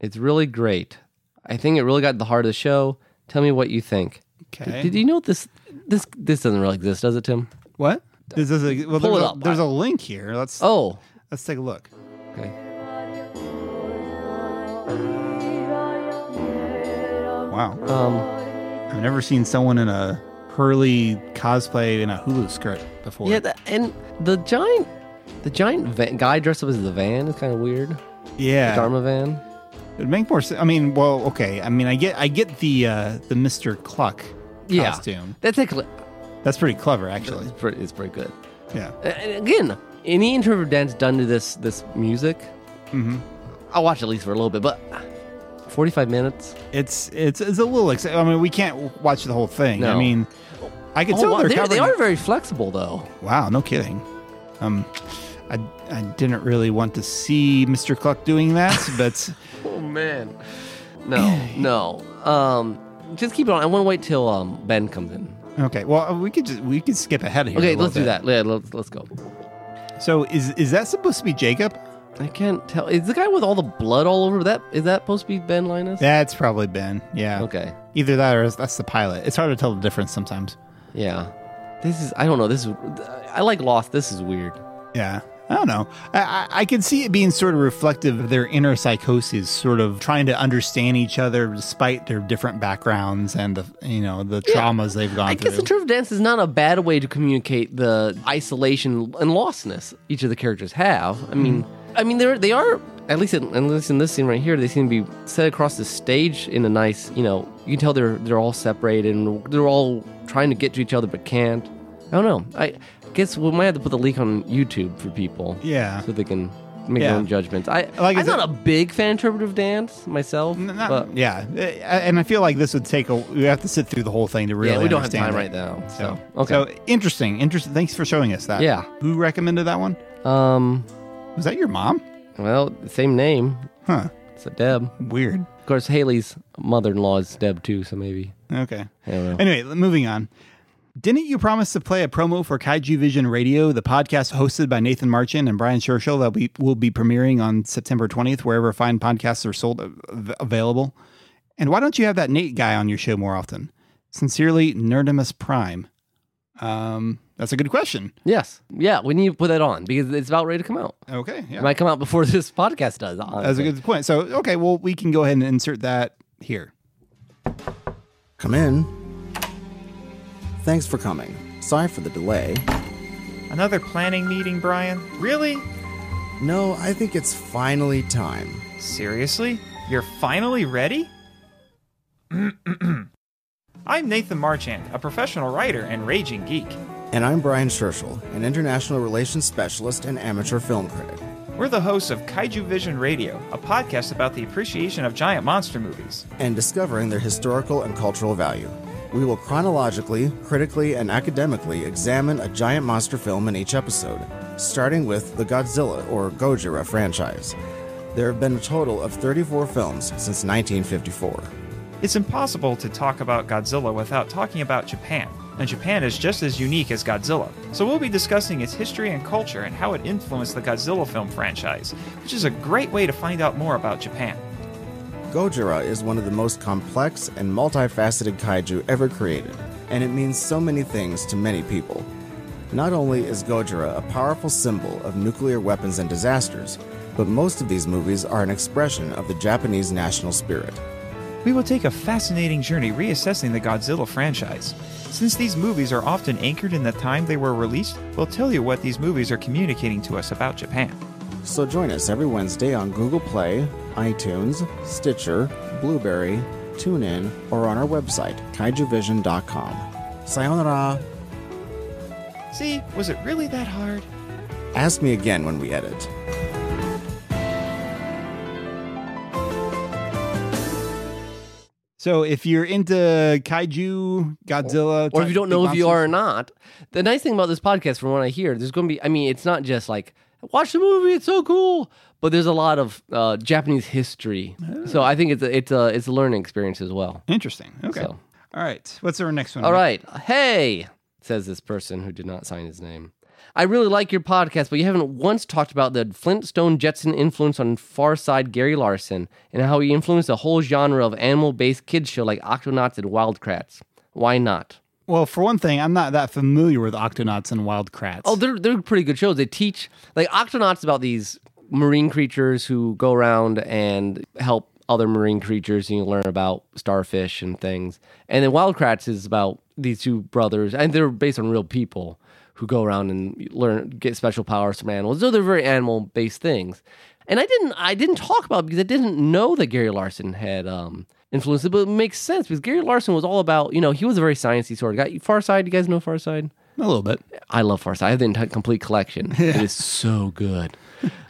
Speaker 2: It's really great. I think it really got to the heart of the show. Tell me what you think.
Speaker 1: Okay.
Speaker 2: Did you know this? This this doesn't really exist, does it, Tim?
Speaker 1: What? This is a well.
Speaker 2: Pull
Speaker 1: There's,
Speaker 2: it
Speaker 1: a,
Speaker 2: up.
Speaker 1: there's a link here. Let's
Speaker 2: Oh,
Speaker 1: let's take a look.
Speaker 2: okay.
Speaker 1: Wow,
Speaker 2: Um,
Speaker 1: I've never seen someone in a Hurley cosplay in a Hulu skirt before.
Speaker 2: yeah, that, and the giant, the giant van, guy dressed up as the van is kind of weird.
Speaker 1: yeah.
Speaker 2: Dharma van.
Speaker 1: It'd make more sense. I mean, well, okay. I mean, I get, I get the uh, the Mister Cluck
Speaker 2: Yeah.
Speaker 1: costume.
Speaker 2: That's actually
Speaker 1: That's pretty clever, actually.
Speaker 2: it's pretty, it's pretty good.
Speaker 1: Yeah.
Speaker 2: And again, any interpretive dance done to this this music,
Speaker 1: hmm
Speaker 2: I'll watch at least for a little bit, but forty five minutes.
Speaker 1: It's it's it's a little. Ex- I mean, we can't watch the whole thing. I mean, I can
Speaker 2: Oh,
Speaker 1: tell
Speaker 2: wow,
Speaker 1: they're
Speaker 2: they're-
Speaker 1: covering.
Speaker 2: they are very flexible though.
Speaker 1: Wow, no kidding. Um, I I didn't really want to see Mister Cluck doing that, but
Speaker 2: Oh man, no, no. Um, just keep it on. I want to wait till um Ben comes in.
Speaker 1: Okay. Well, uh, we could just we could skip ahead here.
Speaker 2: Okay, let's do that. Yeah, let's let's go.
Speaker 1: So is is that supposed to be Jacob?
Speaker 2: I can't tell. Is the guy with all the blood all over that? Is that supposed to be Ben Linus?
Speaker 1: That's probably Ben. Yeah.
Speaker 2: Okay.
Speaker 1: Either that or that's the pilot. It's hard to tell the difference sometimes.
Speaker 2: Yeah. This is. I don't know. This is. I like Lost. This is weird.
Speaker 1: Yeah. I don't know. I, I, I can see it being sort of reflective of their inner psychoses, sort of trying to understand each other despite their different backgrounds and the you know the traumas they've gone
Speaker 2: I
Speaker 1: through.
Speaker 2: I guess interpretive dance is not a bad way to communicate the isolation and lostness each of the characters have. I mean, I mean they're they are at least in, at least in this scene right here, they seem to be set across the stage in a nice, you know, you can tell they're they're all separated and they're all trying to get to each other but can't. I don't know. I guess we might have to put the leak on YouTube for people.
Speaker 1: Yeah.
Speaker 2: So they can make
Speaker 1: Yeah.
Speaker 2: their own judgments. I
Speaker 1: Like
Speaker 2: I'm not a big fan of interpretive dance myself.
Speaker 1: Not-
Speaker 2: but
Speaker 1: yeah, and I feel like this would take a. We have to sit through the whole thing to really.
Speaker 2: yeah, we don't have
Speaker 1: understand
Speaker 2: time
Speaker 1: it.
Speaker 2: right now.
Speaker 1: So,
Speaker 2: So okay.
Speaker 1: so interesting, interesting. Thanks for showing us that.
Speaker 2: Yeah.
Speaker 1: Who recommended that one?
Speaker 2: um
Speaker 1: Was that your mom?
Speaker 2: well, same name.
Speaker 1: Huh.
Speaker 2: It's a Deb.
Speaker 1: Weird.
Speaker 2: Of course, Haley's mother-in-law is Deb too, so maybe
Speaker 1: Okay.
Speaker 2: I don't know.
Speaker 1: Anyway, moving on. Didn't you promise to play a promo for Kaiju Vision Radio, the podcast hosted by Nathan Marchand and Brian Scherschel that we will be premiering on September 20th, wherever fine podcasts are sold av- available? And why don't you have that Nate guy on your show more often? Sincerely, Nerdimus Prime. Um, that's a good question.
Speaker 2: Yes, yeah, we need to put that on because it's about ready to come out.
Speaker 1: Okay,
Speaker 2: It might come out before this podcast does.
Speaker 1: That's a good point. So, okay, well, we can go ahead and insert that here.
Speaker 3: Come in. Thanks for coming. Sorry for the delay.
Speaker 4: Another planning meeting, Brian? Really?
Speaker 3: No, I think it's finally time.
Speaker 4: Seriously? You're finally ready? I'm Nathan Marchand, a professional writer and raging geek.
Speaker 3: And I'm Brian Scherschel, an international relations specialist and amateur film critic.
Speaker 4: We're the hosts of Kaiju Vision Radio, a podcast about the appreciation of giant monster movies.
Speaker 3: and discovering their historical and cultural value. We will chronologically, critically, and academically examine a giant monster film in each episode, starting with the Godzilla or Gojira franchise. There have been a total of 34 films since 1954.
Speaker 4: It's impossible to talk about Godzilla without talking about Japan, and Japan is just as unique as Godzilla. So we'll be discussing its history and culture and how it influenced the Godzilla film franchise, which is a great way to find out more about Japan.
Speaker 3: Gojira is one of the most complex and multifaceted kaiju ever created, and it means so many things to many people. Not only is Gojira a powerful symbol of nuclear weapons and disasters, but most of these movies are an expression of the Japanese national spirit.
Speaker 4: We will take a fascinating journey reassessing the Godzilla franchise. Since these movies are often anchored in the time they were released, we'll tell you what these movies are communicating to us about Japan.
Speaker 3: So join us every Wednesday on Google Play, iTunes, Stitcher, Blubrry, TuneIn, or on our website, kaijuvision.com. Sayonara!
Speaker 4: See, was it really that hard?
Speaker 3: Ask me again when we edit.
Speaker 1: So, if you're into Kaiju, Godzilla,
Speaker 2: or if you don't know
Speaker 1: big
Speaker 2: if you are or not. The nice thing about this podcast, from what I hear, there's going to be. I mean, it's not just like watch the movie; it's so cool. But there's a lot of uh, Japanese history, so I think it's a, it's a it's a learning experience as well.
Speaker 1: Interesting. Okay.
Speaker 2: So.
Speaker 1: All right. What's our next one?
Speaker 2: All right, hey, says this person who did not sign his name. I really like your podcast, but you haven't once talked about the Flintstone Jetson influence on Far Side Gary Larson and how he influenced a whole genre of animal-based kids show like Octonauts and Wild Kratts. Why not?
Speaker 1: Well, for one thing, I'm not that familiar with Octonauts and Wild Kratts.
Speaker 2: Oh, they're they're pretty good shows. They teach like Octonauts about these marine creatures who go around and help other marine creatures. And you learn about starfish and things. And then Wild Kratts is about these two brothers, and they're based on real people who go around and learn get special powers from animals. So they're very animal based things. And I didn't I didn't talk about it because I didn't know that Gary Larson had um influenced it, but it makes sense because Gary Larson was all about, you know, he was a very sciencey sort of guy. Far Side, you guys know Far Side?
Speaker 1: a little bit.
Speaker 2: I love Far Side. I have the entire complete collection. It is so good.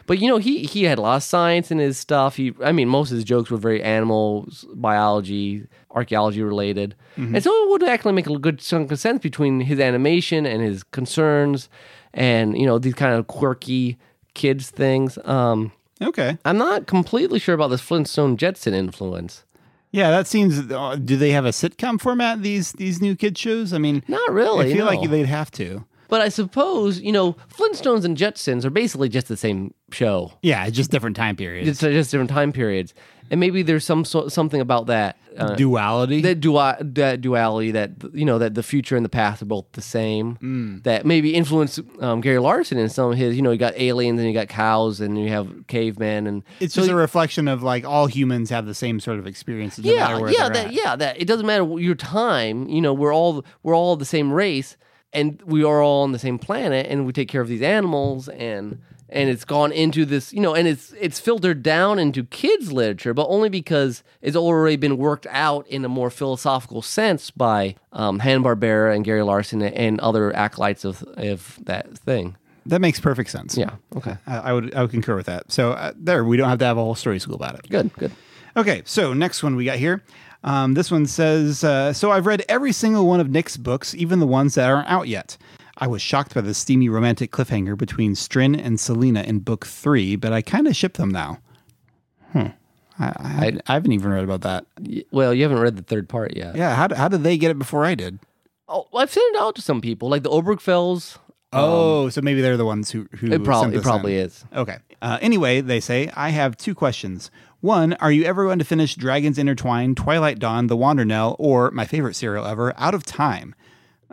Speaker 2: But you know, he he had a lot of science in his stuff. He, I mean, most of his jokes were very animal biology, archaeology related, and so it would actually make a good chunk of sense between his animation and his concerns, and you know these kind of quirky kids things. Um,
Speaker 1: Okay.
Speaker 2: I'm not completely sure about this Flintstone Jetson influence.
Speaker 1: Yeah, that seems. Uh, do they have a sitcom format? These these new kid shows. I mean,
Speaker 2: Not really.
Speaker 1: I feel
Speaker 2: no.
Speaker 1: like they'd have to.
Speaker 2: But I suppose you know Flintstones and Jetsons are basically just the same show.
Speaker 1: Yeah, it's just different time periods.
Speaker 2: It's just different time periods, and maybe there's some so, something about that. Uh,
Speaker 1: Duality.
Speaker 2: that dua- that duality that you know that the future and the past are both the same that maybe influenced um, Gary Larson in some of his you know you got aliens and you got cows and you have cavemen and
Speaker 1: it's
Speaker 2: so
Speaker 1: just
Speaker 2: you-
Speaker 1: a reflection of like all humans have the same sort of experiences. No
Speaker 2: yeah
Speaker 1: matter where
Speaker 2: yeah that
Speaker 1: at.
Speaker 2: yeah that it doesn't matter your time you know we're all we're all the same race and we are all on the same planet and we take care of these animals and and it's gone into this you know and it's it's filtered down into kids literature but only because it's already been worked out in a more philosophical sense by um, Hanna-Barbera and Gary Larson and other acolytes of of that thing
Speaker 1: That makes perfect sense.
Speaker 2: yeah okay
Speaker 1: I, I would I would concur with that. So uh, there, we don't have to have a whole story school about it.
Speaker 2: good good
Speaker 1: Okay, so next one we got here. Um, this one says, uh, "So I've read every single one of Nick's books, even the ones that aren't out yet. I was shocked by the steamy romantic cliffhanger between Strin and Selena in book three, but I kind of ship them now. Hmm. I, I, I haven't even read about that.
Speaker 2: Well you haven't read the third part yet
Speaker 1: Yeah, how, how did they get it before I did?
Speaker 2: oh I've sent it out to some people like the Obergfells
Speaker 1: Oh, so maybe they're the ones who who
Speaker 2: it probably
Speaker 1: sent
Speaker 2: it probably
Speaker 1: in.
Speaker 2: is
Speaker 1: Okay. Uh, anyway, they say, I have two questions. One, are you ever going to finish Dragons Intertwined, Twilight Dawn, The Wandernell, or my favorite serial ever, Out of Time?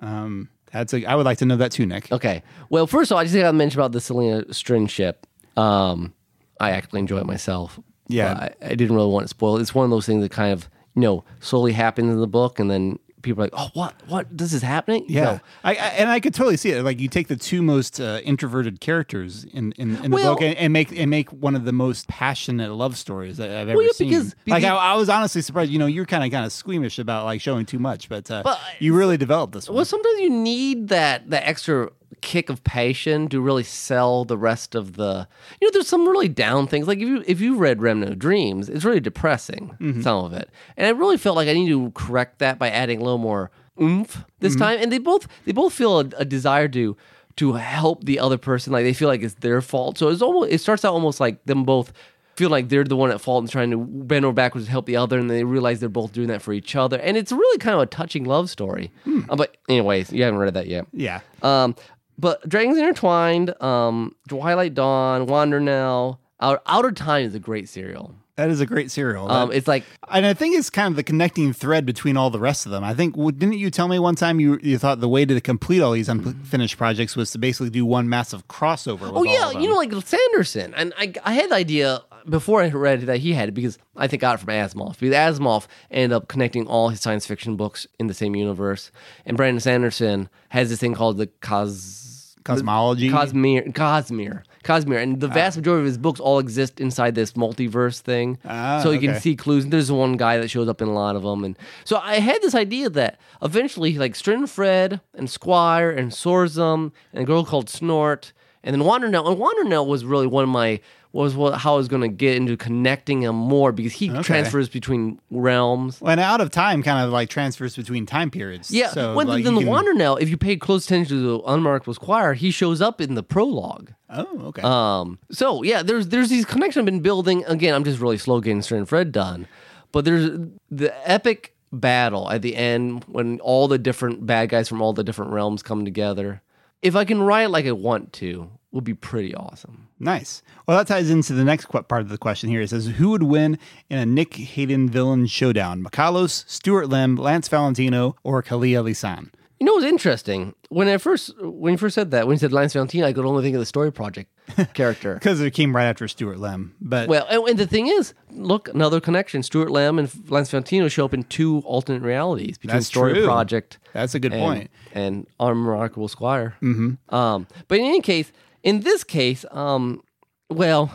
Speaker 1: Um, that's a, I would like to know that too, Nick.
Speaker 2: Okay. Well, first of all, I just got to mention about the Selena Strin ship. Um, I actually enjoy it myself.
Speaker 1: Yeah.
Speaker 2: I, I didn't really want to spoil it. It's one of those things that kind of, you know, slowly happens in the book, and then people are like, oh, what? What? This is happening?
Speaker 1: Yeah,
Speaker 2: No.
Speaker 1: I, I and I could totally see it. Like you take the two most uh, introverted characters in in, in the
Speaker 2: Well-
Speaker 1: book and, and make and make one of the most passionate love stories that I've ever
Speaker 2: yeah,
Speaker 1: seen.
Speaker 2: because-
Speaker 1: like
Speaker 2: because-
Speaker 1: I, I was honestly surprised. You know, you're kind of kind of squeamish about like showing too much, but, uh,
Speaker 2: But-
Speaker 1: you really developed this one.
Speaker 2: Well, sometimes you need that that extra kick of passion to really sell the rest of the. You know, there's some really down things. Like if you if you read Remnant of Dreams, it's really depressing
Speaker 1: Mm-hmm.
Speaker 2: some of it, and I really felt like I need to correct that by adding a little more oomph this
Speaker 1: Mm-hmm.
Speaker 2: time. And they both they both feel a, a desire to to help the other person. Like they feel like it's their fault. So it's almost it starts out almost like them both. Feel like they're the one at fault and trying to bend over backwards to help the other, and they realize they're both doing that for each other, and it's really kind of a touching love story.
Speaker 1: Hmm.
Speaker 2: Uh, but anyways, you haven't read that yet.
Speaker 1: yeah,
Speaker 2: Um, but Dragons Intertwined, um, Twilight Dawn, Wandernell, Outer, Outer Time is a great serial.
Speaker 1: that is a great serial.
Speaker 2: Um,
Speaker 1: That-
Speaker 2: it's like
Speaker 1: And I think it's kind of the connecting thread between all the rest of them. I think didn't you tell me one time you you thought the way to complete all these unfinished projects was to basically do one massive crossover. With
Speaker 2: oh
Speaker 1: all
Speaker 2: yeah,
Speaker 1: of them.
Speaker 2: you know like Sanderson, and I I had the idea before I read that he had it because I think I got it from Asimov because Asimov ended up connecting all his science fiction books in the same universe, and Brandon Sanderson has this thing called the cos.
Speaker 1: Cosmology?
Speaker 2: Cosmere, Cosmere, Cosmere, and the vast majority of his books all exist inside this multiverse thing.
Speaker 1: Ah,
Speaker 2: so you can see clues. There's one guy that shows up in a lot of them, and so I had this idea that eventually, like Strinfred and Squire and Sorzum and a girl called Snort, and then Wandernell. And Wandernell was really one of my was what how I was going to get into connecting him more because he transfers between realms.
Speaker 1: and out of time kind of like transfers between time periods.
Speaker 2: Yeah,
Speaker 1: So
Speaker 2: well,
Speaker 1: like,
Speaker 2: then the
Speaker 1: can-
Speaker 2: now if you pay close attention to the Unremarkable Squire, he shows up in the prologue.
Speaker 1: Oh, okay.
Speaker 2: Um. So yeah, there's there's these connections I've been building. Again, I'm just really slow getting Strinfred done, but there's the epic battle at the end when all the different bad guys from all the different realms come together. If I can write like I want to, would be pretty awesome.
Speaker 1: Nice. Well, that ties into the next qu- part of the question here. It says, Who would win in a Nick Hayden villain showdown? Makalos, Stuart Lem, Lance Valentino, or Kalia Lisan?
Speaker 2: You know what's interesting? When I first when you first said that, when you said Lance Valentino, I could only think of the story project character.
Speaker 1: Because it came right after Stuart Lem. But
Speaker 2: Well, and, and the thing is, look, another connection. Stuart Lamb and Lance Valentino show up in two alternate realities between
Speaker 1: That's
Speaker 2: Story
Speaker 1: true.
Speaker 2: Project.
Speaker 1: That's a good
Speaker 2: and,
Speaker 1: point.
Speaker 2: And Unremarkable Squire. Mm-hmm. Um, but in any case, in this case, um, well,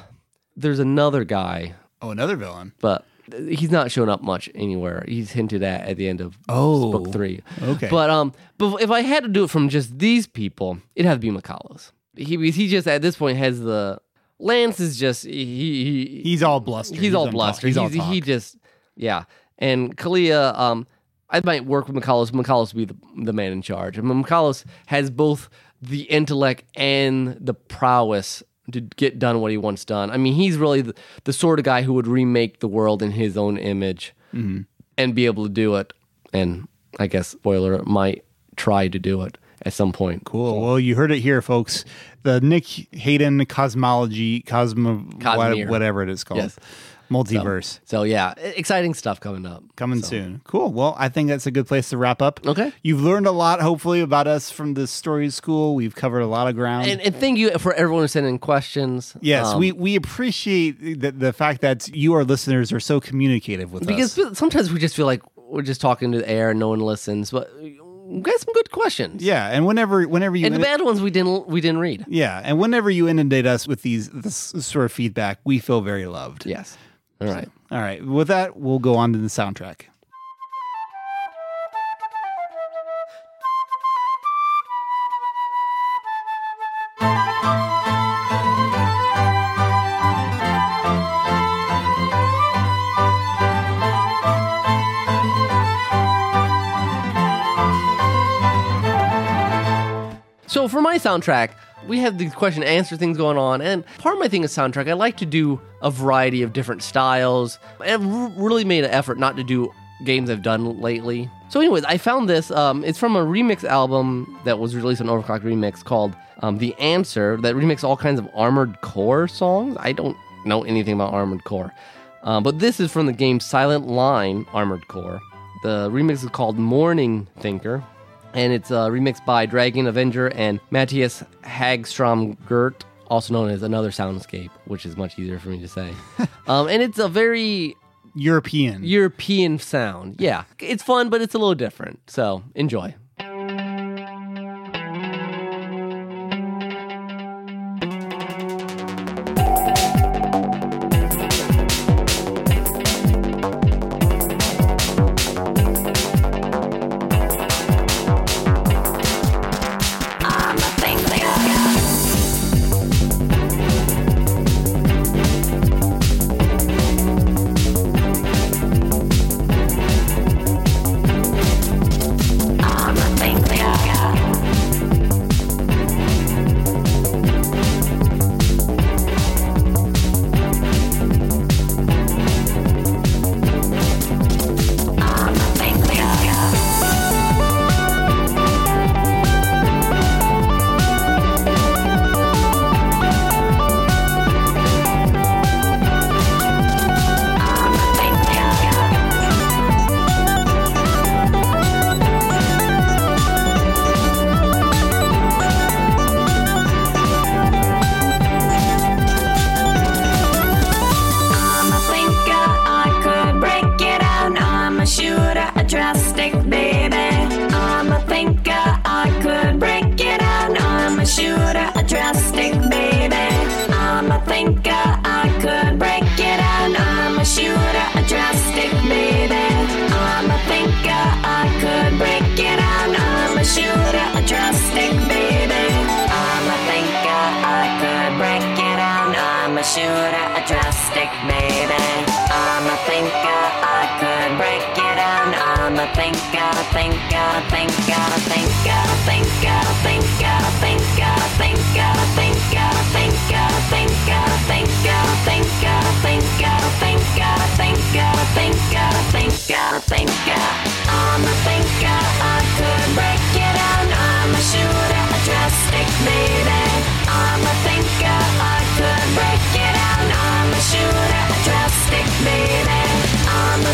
Speaker 2: there's another guy,
Speaker 1: oh, another villain.
Speaker 2: but he's not shown up much anywhere. He's hinted at at the end of
Speaker 1: Oh,
Speaker 2: book three.
Speaker 1: okay.
Speaker 2: But um, but if I had to do it from just these people, it'd have to be McCullough's. He because he just at this point has the Lance is just he he
Speaker 1: He's all bluster.
Speaker 2: he's, all
Speaker 1: on
Speaker 2: bluster.
Speaker 1: talk. He's, all talk.
Speaker 2: he just yeah. And Kalia, um, I might work with McCullough. McCullough be the the man in charge. And McCullough has both the intellect and the prowess to get done what he wants done. I mean, he's really the, the sort of guy who would remake the world in his own image
Speaker 1: Mm-hmm.
Speaker 2: and be able to do it. And I guess spoiler might try to do it. at some point.
Speaker 1: Cool. Well, you heard it here, folks. The Nick Hayden cosmology, cosmo,
Speaker 2: Cosmere.
Speaker 1: whatever it is called,
Speaker 2: Yes.
Speaker 1: Multiverse.
Speaker 2: So yeah, e- exciting stuff coming up.
Speaker 1: Coming
Speaker 2: So-
Speaker 1: soon. Cool. Well, I think that's a good place to wrap up.
Speaker 2: Okay.
Speaker 1: You've learned a lot, hopefully, about us from the story school. We've covered a lot of ground.
Speaker 2: And, and thank you for everyone sending questions.
Speaker 1: yes,
Speaker 2: Um,
Speaker 1: we, we appreciate the, the fact that you, our listeners, are so communicative with
Speaker 2: because
Speaker 1: us.
Speaker 2: Because sometimes we just feel like we're just talking to the air and no one listens. But we got some good questions.
Speaker 1: Yeah, and whenever whenever you
Speaker 2: and the bad ones we didn't we didn't read.
Speaker 1: yeah, and whenever you inundate us with these this sort of feedback, we feel very loved.
Speaker 2: Yes. All right.
Speaker 1: All right. With that, we'll go on to the soundtrack.
Speaker 2: So for my soundtrack, we have the question answer things going on, and part of my thing is soundtrack. I like to do a variety of different styles, I've really made an effort not to do games I've done lately. So, anyways, I found this. Um, it's from a remix album that was released on Overclock Remix called um, "The Answer" that remixed all kinds of Armored Core songs. I don't know anything about Armored Core, um, but this is from the game Silent Line Armored Core. The remix is called Morning Thinker and it's uh, remixed by Dragon Avenger and Mattias Häggström Gerdt, also known as Another Soundscape, which is much easier for me to say. um, and it's a very
Speaker 1: European.
Speaker 2: European sound. Yeah, it's fun, but it's a little different. So enjoy.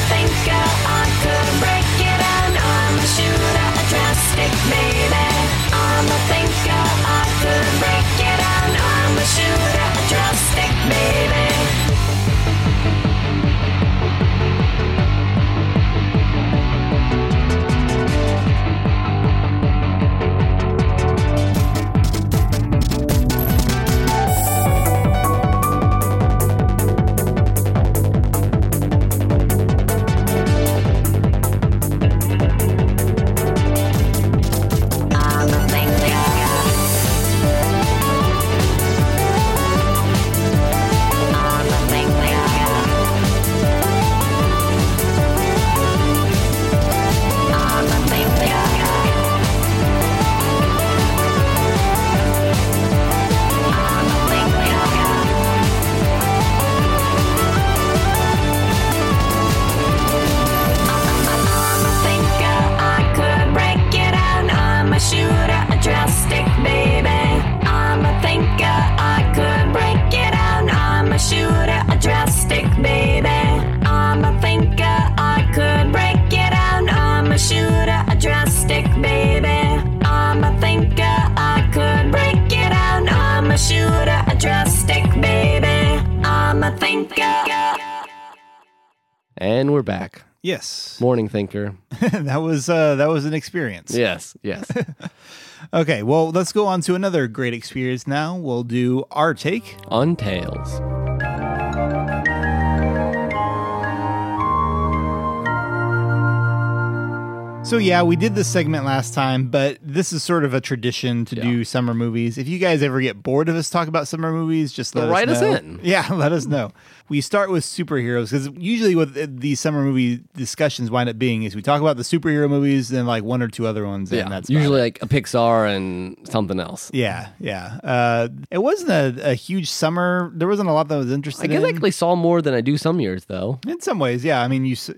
Speaker 5: Thinker,
Speaker 2: And we're back.
Speaker 1: Yes,
Speaker 2: Morning thinker.
Speaker 1: that was uh, that was an experience.
Speaker 2: Yes, yes.
Speaker 1: Okay, well, let's go on to another great experience now. We'll do our take.
Speaker 2: On tails.
Speaker 1: So yeah, we did this segment last time, but this is sort of a tradition to do summer movies. If you guys ever get bored of us talk about summer movies, just let
Speaker 2: Write
Speaker 1: us
Speaker 2: us
Speaker 1: know.
Speaker 2: in.
Speaker 1: Yeah, let us know. We start with superheroes because usually what these summer movie discussions wind up being is we talk about the superhero movies, then like one or two other ones,
Speaker 2: Yeah.
Speaker 1: and that's
Speaker 2: Usually like a Pixar and something else.
Speaker 1: Yeah, yeah. Uh, it wasn't a, a huge summer. There wasn't a lot that was interesting.
Speaker 2: I guess I actually saw more than I do some years though.
Speaker 1: in some ways, yeah. I mean, you s-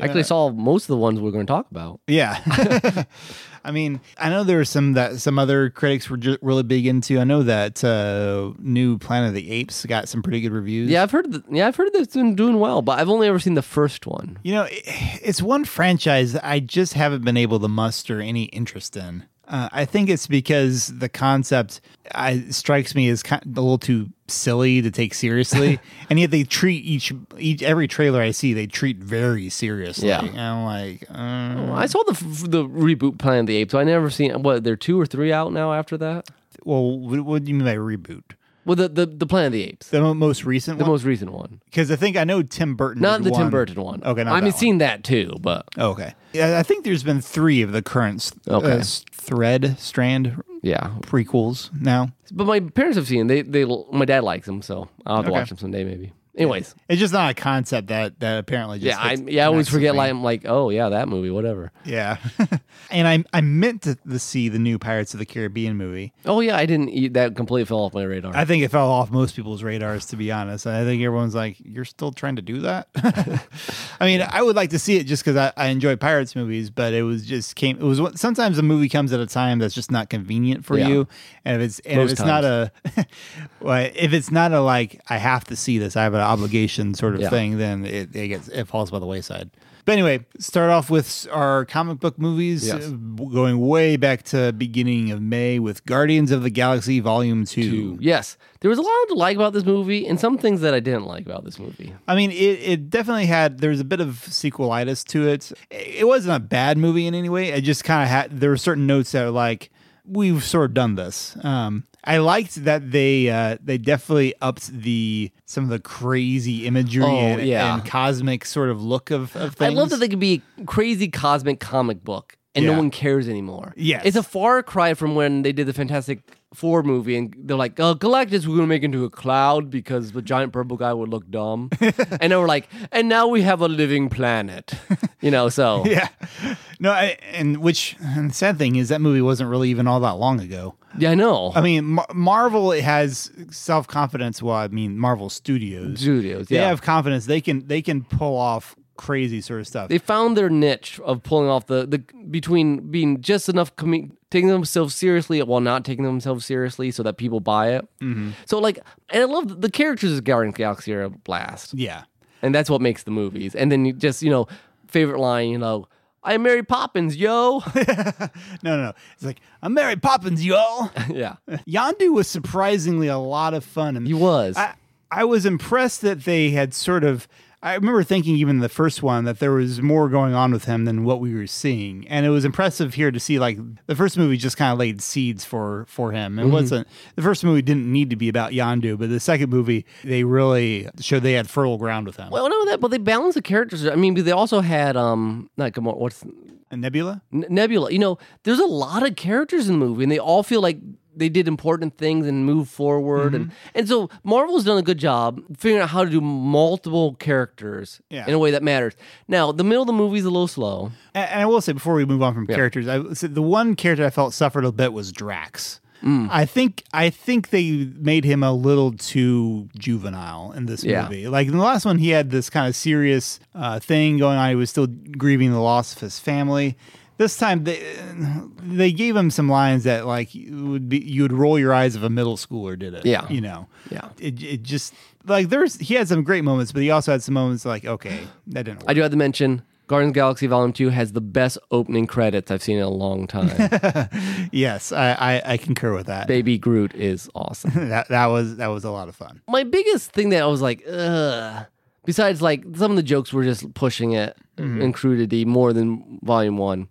Speaker 2: I actually saw most of the ones we're going to talk about.
Speaker 1: Yeah. I mean, I know there were some that some other critics were just really big into. I know that uh, new Planet of the Apes got some pretty good reviews.
Speaker 2: Yeah, I've heard. That, yeah, I've heard that it's been doing well, but I've only ever seen the first one.
Speaker 1: You know, it, it's one franchise that I just haven't been able to muster any interest in. Uh, I think it's because the concept I, strikes me as kind a little too silly to take seriously, and yet they treat each each every trailer I see they treat very seriously.
Speaker 2: Yeah.
Speaker 1: and I'm like, uh,
Speaker 2: I saw the f- the reboot Planet of the Apes. So I never seen what. There are two or three out now after that.
Speaker 1: well, what, what do you mean by reboot?
Speaker 2: Well, the the, the Planet of the Apes,
Speaker 1: The mo- most recent
Speaker 2: the
Speaker 1: one,
Speaker 2: most recent one,
Speaker 1: because I think I know Tim Burton.
Speaker 2: not
Speaker 1: did
Speaker 2: the Tim
Speaker 1: one.
Speaker 2: Burton one.
Speaker 1: Okay, not
Speaker 2: I
Speaker 1: that
Speaker 2: mean,
Speaker 1: one.
Speaker 2: seen that too, but
Speaker 1: okay, yeah, I think there's been three of the current s-
Speaker 2: Okay.
Speaker 1: uh, s- thread strand
Speaker 2: yeah.
Speaker 1: prequels now.
Speaker 2: But my parents have seen. They they my dad likes them, so I'll have to
Speaker 1: Okay.
Speaker 2: watch them someday maybe. Anyways,
Speaker 1: It's just not a concept that that apparently just
Speaker 2: yeah, I yeah I always forget. Like I'm like, oh yeah, that movie, whatever.
Speaker 1: yeah, and I I meant to, to see the new Pirates of the Caribbean movie.
Speaker 2: Oh yeah, I didn't eat that. Completely fell off my radar.
Speaker 1: I think it fell off most people's radars, to be honest. I think everyone's like, "You're still trying to do that." I mean, I would like to see it just because I, I enjoy pirates movies, but it was just came. It was sometimes a movie comes at a time that's just not convenient for
Speaker 2: Yeah.
Speaker 1: you, and if it's and
Speaker 2: Most
Speaker 1: if it's not a, well, if it's not a like I have to see this, I have an obligation sort of
Speaker 2: Yeah.
Speaker 1: thing, then it, it gets it falls by the wayside. But anyway, start off with our comic book movies,
Speaker 2: Yes.
Speaker 1: uh, going way back to beginning of May with Guardians of the Galaxy Volume Two.
Speaker 2: Yes, there was a lot to like about this movie, and some things that I didn't like about this movie.
Speaker 1: I mean, it, it definitely had. There was a bit of sequelitis to it. It wasn't a bad movie in any way. It just kind of had. There were certain notes that were like, we've sort of done this. Um, I liked that they uh, they definitely upped the some of the crazy imagery
Speaker 2: Oh,
Speaker 1: and,
Speaker 2: yeah.
Speaker 1: and cosmic sort of look of, of
Speaker 2: I love that they could be a crazy cosmic comic book, and
Speaker 1: Yeah.
Speaker 2: no one cares anymore.
Speaker 1: Yes.
Speaker 2: it's a far cry from when they did the Fantastic Four movie, and they're like, uh, "Galactus, we're gonna make into a cloud because the giant purple guy would look dumb," and they were like, "And now we have a living planet," you know. So
Speaker 1: yeah, no, I, and which and the sad thing is that movie wasn't really even all that long ago.
Speaker 2: yeah, I know.
Speaker 1: I mean, Mar- Marvel has self confidence. Well, I mean, Marvel Studios.
Speaker 2: Studios,
Speaker 1: They
Speaker 2: yeah.
Speaker 1: have confidence. They can they can pull off crazy sort of stuff.
Speaker 2: they found their niche of pulling off the, the between being just enough com- taking themselves seriously while not taking themselves seriously so that people buy it. Mm-hmm. So like, and I love the characters of Guardians of Galaxy are a blast,
Speaker 1: yeah.
Speaker 2: and that's what makes the movies. And then you just you know favorite line, you know, I'm Mary Poppins, yo.
Speaker 1: No, no, no. It's like I'm Mary Poppins, y'all.
Speaker 2: yeah,
Speaker 1: Yondu was surprisingly a lot of fun. And
Speaker 2: he was.
Speaker 1: I, I was impressed that they had sort of. I remember thinking even the first one that there was more going on with him than what we were seeing, and it was impressive here to see like the first movie just kind of laid seeds for for him. It wasn't the first movie didn't need to be about Yondu, but the second movie they really showed they had fertile ground with him.
Speaker 2: well, no, that, but they balanced the characters. I mean, they also had um, not Gamora. What's
Speaker 1: Nebula,
Speaker 2: N- Nebula. You know, there's a lot of characters in the movie, and they all feel like they did important things and moved forward, and
Speaker 1: Mm-hmm.
Speaker 2: and so Marvel's done a good job figuring out how to do multiple characters
Speaker 1: Yeah.
Speaker 2: in a way that matters. Now, the middle of the movie's a little slow.
Speaker 1: and, and I will say before we move on from characters, I the one character I felt suffered a bit was Drax. I think I think they made him a little too juvenile in this
Speaker 2: Yeah.
Speaker 1: movie. Like in the last one, he had this kind of serious uh, thing going on. He was still grieving the loss of his family. This time, they they gave him some lines that like would be you would roll your eyes if a middle schooler did it.
Speaker 2: Yeah.
Speaker 1: you know.
Speaker 2: Yeah.
Speaker 1: It, it just like there's he had some great moments, but he also had some moments like okay that didn't work.
Speaker 2: I do have to mention. Guardians of the Galaxy Volume 2 has the best opening credits I've seen in a long time.
Speaker 1: yes, I, I I concur with that.
Speaker 2: Baby Groot is awesome.
Speaker 1: that that was that was a lot of fun.
Speaker 2: My biggest thing that I was like, ugh, besides like some of the jokes were just pushing it mm-hmm. in crudity more than volume one.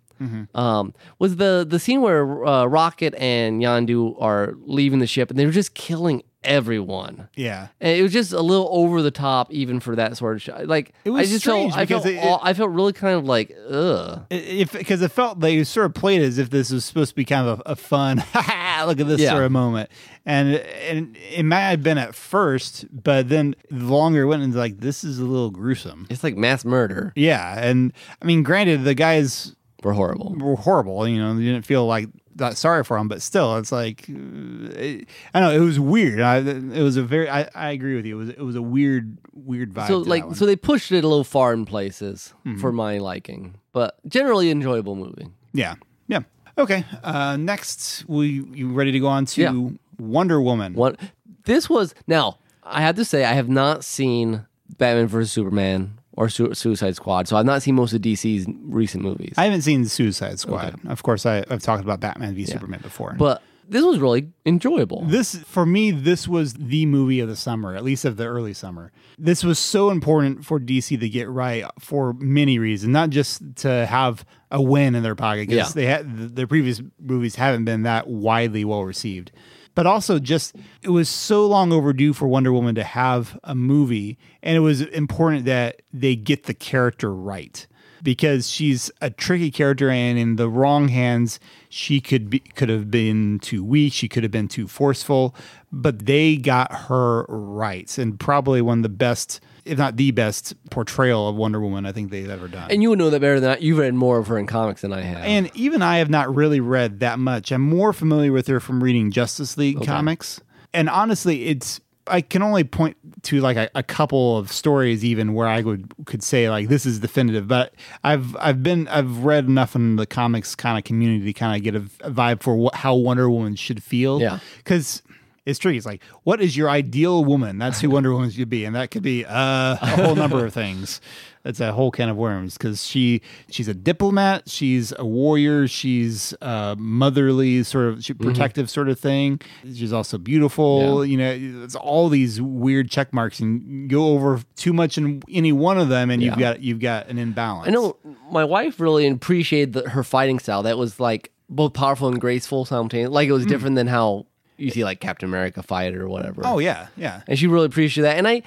Speaker 2: Um, was the the scene where uh, Rocket and Yondu are leaving the ship and they were just killing everyone.
Speaker 1: Yeah.
Speaker 2: And it was just a little over the top, even for that sort of show. Like
Speaker 1: It was
Speaker 2: I just
Speaker 1: strange
Speaker 2: felt, I felt,
Speaker 1: it-
Speaker 2: aw- I felt really kind of like, ugh.
Speaker 1: if because it felt they sort of played as if this was supposed to be kind of a, a fun look at this
Speaker 2: Yeah.
Speaker 1: sort of moment and and it might have been at first but then the longer it went into like this is a little gruesome
Speaker 2: It's like mass murder.
Speaker 1: yeah and i mean granted the guys
Speaker 2: We're horrible.
Speaker 1: were horrible you know you didn't feel like that sorry for them but still it's like uh, it, i know it was weird I, it was a very I, I agree with you it was it was a weird weird vibe
Speaker 2: So like, so they pushed it a little far in places
Speaker 1: Mm-hmm.
Speaker 2: for my liking, but generally enjoyable movie.
Speaker 1: yeah yeah okay uh next we you ready to go on to
Speaker 2: Yeah.
Speaker 1: wonder woman
Speaker 2: What this was now. I have to say, I have not seen Batman vs Superman or Su- Suicide Squad, so I've not seen most of DC's recent movies.
Speaker 1: I haven't seen Suicide Squad. Of course, I, I've talked about Batman v Superman before.
Speaker 2: but this was really enjoyable.
Speaker 1: this, for me, this was the movie of the summer, at least of the early summer. This was so important for DC to get right for many reasons, not just to have a win in their pocket because
Speaker 2: Yeah.
Speaker 1: they had their previous movies haven't been that widely well received. But also, just it was so long overdue for Wonder Woman to have a movie, and it was important that they get the character right because she's a tricky character and in the wrong hands she could be could have been too weak she could have been too forceful but they got her right and probably one of the best if not the best portrayal of wonder woman i think they've ever done
Speaker 2: and you would know that better than I. You've read more of her in comics than I have.
Speaker 1: and even I have not really read that much. I'm more familiar with her from reading Justice League comics. And honestly, it's I can only point to like a, a couple of stories even where I would could say like this is definitive. But I've I've been I've read enough in the comics kind of community to kind of get a, a vibe for what, how Wonder Woman should feel.
Speaker 2: Yeah.
Speaker 1: because. It's tricky. It's like, what is your ideal woman? That's who Wonder Woman should be, and that could be uh, a whole number of things. It's a whole can of worms because she she's a diplomat, she's a warrior, she's a motherly sort of she- mm-hmm. protective sort of thing. She's also beautiful. You know, it's all these weird check marks, and go over too much in any one of them, and you've got you've got an imbalance.
Speaker 2: I know my wife really appreciated the, her fighting style. That was like both powerful and graceful simultaneously. Like it was mm. different than how you see like Captain America fight or whatever.
Speaker 1: Oh yeah, yeah.
Speaker 2: and she really appreciated that. And I,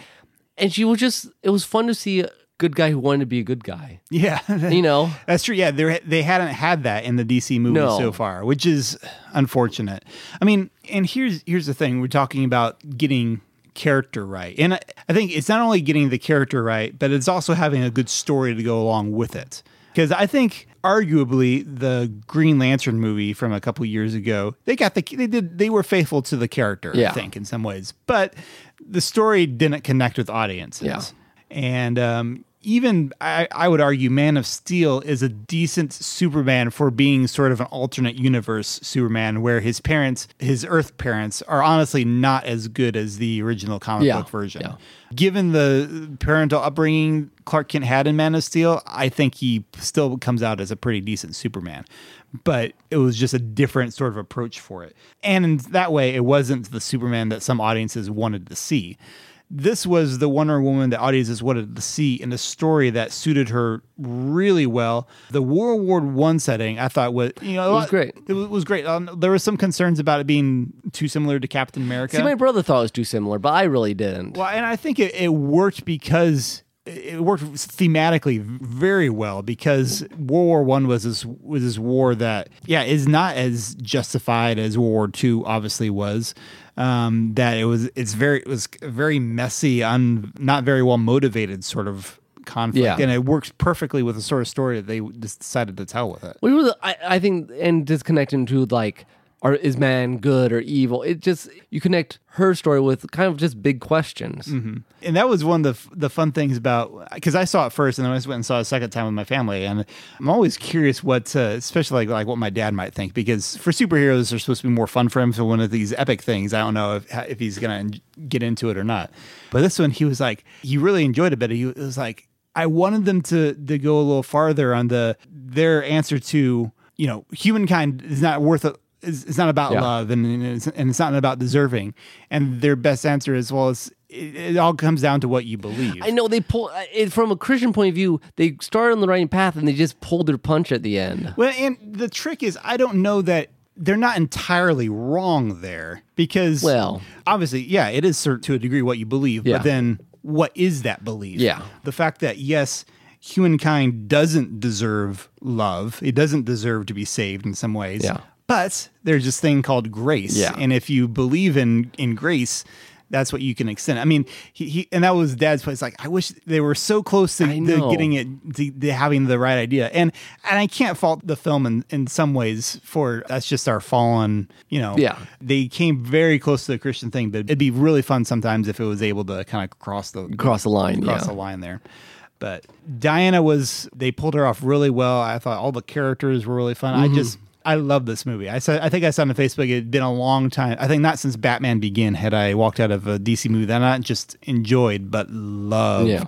Speaker 2: and she was just. It was fun to see a good guy who wanted to be a good guy.
Speaker 1: Yeah,
Speaker 2: You know.
Speaker 1: That's true. Yeah, they they hadn't had that in the DC movies
Speaker 2: No.
Speaker 1: so far, which is unfortunate. I mean, and here's here's the thing: we're talking about getting character right, and I, I think it's not only getting the character right, but it's also having a good story to go along with it. Because I think arguably the Green Lantern movie from a couple years ago, they got the they did they were faithful to the character. I think in some ways, but the story didn't connect with audiences.
Speaker 2: Yeah.
Speaker 1: And um, even I, I would argue Man of Steel is a decent Superman for being sort of an alternate universe Superman where his parents, his Earth parents, are honestly not as good as the original comic
Speaker 2: Yeah,
Speaker 1: book version.
Speaker 2: yeah.
Speaker 1: Given the parental upbringing Clark Kent had in Man of Steel, I think he still comes out as a pretty decent Superman. But it was just a different sort of approach for it. And in that way, it wasn't the Superman that some audiences wanted to see this was the Wonder Woman that audiences wanted to see in a story that suited her really well. The World War One setting, I thought was you know
Speaker 2: It was great.
Speaker 1: It was, was great. Um, there were some concerns about it being too similar to Captain America.
Speaker 2: See, my brother thought it was too similar, but I really didn't.
Speaker 1: Well, and I think it, it worked because it worked thematically very well because World War One was this was this war that yeah is not as justified as World War Two obviously was. Um, that it was it's very it was very messy, un, not very well motivated sort of conflict,
Speaker 2: Yeah.
Speaker 1: and it works perfectly with the sort of story that they just decided to tell with it.
Speaker 2: Which was, I, I think, and disconnecting to like, are is man good or evil? It just you connect her story with kind of just big questions.
Speaker 1: and that was one of the the fun things about because I saw it first, and then I just went and saw it a second time with my family, and I'm always curious what, uh, especially like, like what my dad might think, because for superheroes, they're supposed to be more fun for him. So one of these epic things, I don't know if if he's gonna get into it or not. But this one, he was like, he really enjoyed it, but he was like, I wanted them to to go a little farther on the their answer to you know humankind is not worth. It's it's not about
Speaker 2: Yeah.
Speaker 1: love and, it's, and it's not about deserving. And their best answer is, well, it's it, it all comes down to what you believe.
Speaker 2: I know they pull uh, it from a Christian point of view. They started on the right path and they just pulled their punch at the end.
Speaker 1: Well, and the trick is, I don't know that they're not entirely wrong there because,
Speaker 2: Well-
Speaker 1: obviously, yeah, it is to a degree what you believe,
Speaker 2: Yeah.
Speaker 1: but then what is that belief?
Speaker 2: Yeah.
Speaker 1: The fact that, yes, humankind doesn't deserve love, it doesn't deserve to be saved in some ways.
Speaker 2: Yeah.
Speaker 1: But there's this thing called grace.
Speaker 2: Yeah.
Speaker 1: And if you believe in, in grace, that's what you can extend. I mean, he, he and that was Dad's place. Like, I wish they were so close to, getting it, to, to having the right idea. And and I can't fault the film in, in some ways for that's just our fallen. You know,
Speaker 2: Yeah.
Speaker 1: They came very close to the Christian thing, but it'd be really fun sometimes if it was able to kind of cross the
Speaker 2: Cross the line,
Speaker 1: cross
Speaker 2: yeah.
Speaker 1: the line there. But Diana was they pulled her off really well. I thought all the characters were really fun.
Speaker 2: Mm-hmm.
Speaker 1: I just I love this movie. I said I think I said on Facebook it had been a long time. I think not since Batman Begin had I walked out of a DC movie that I not just enjoyed but loved
Speaker 2: Yeah.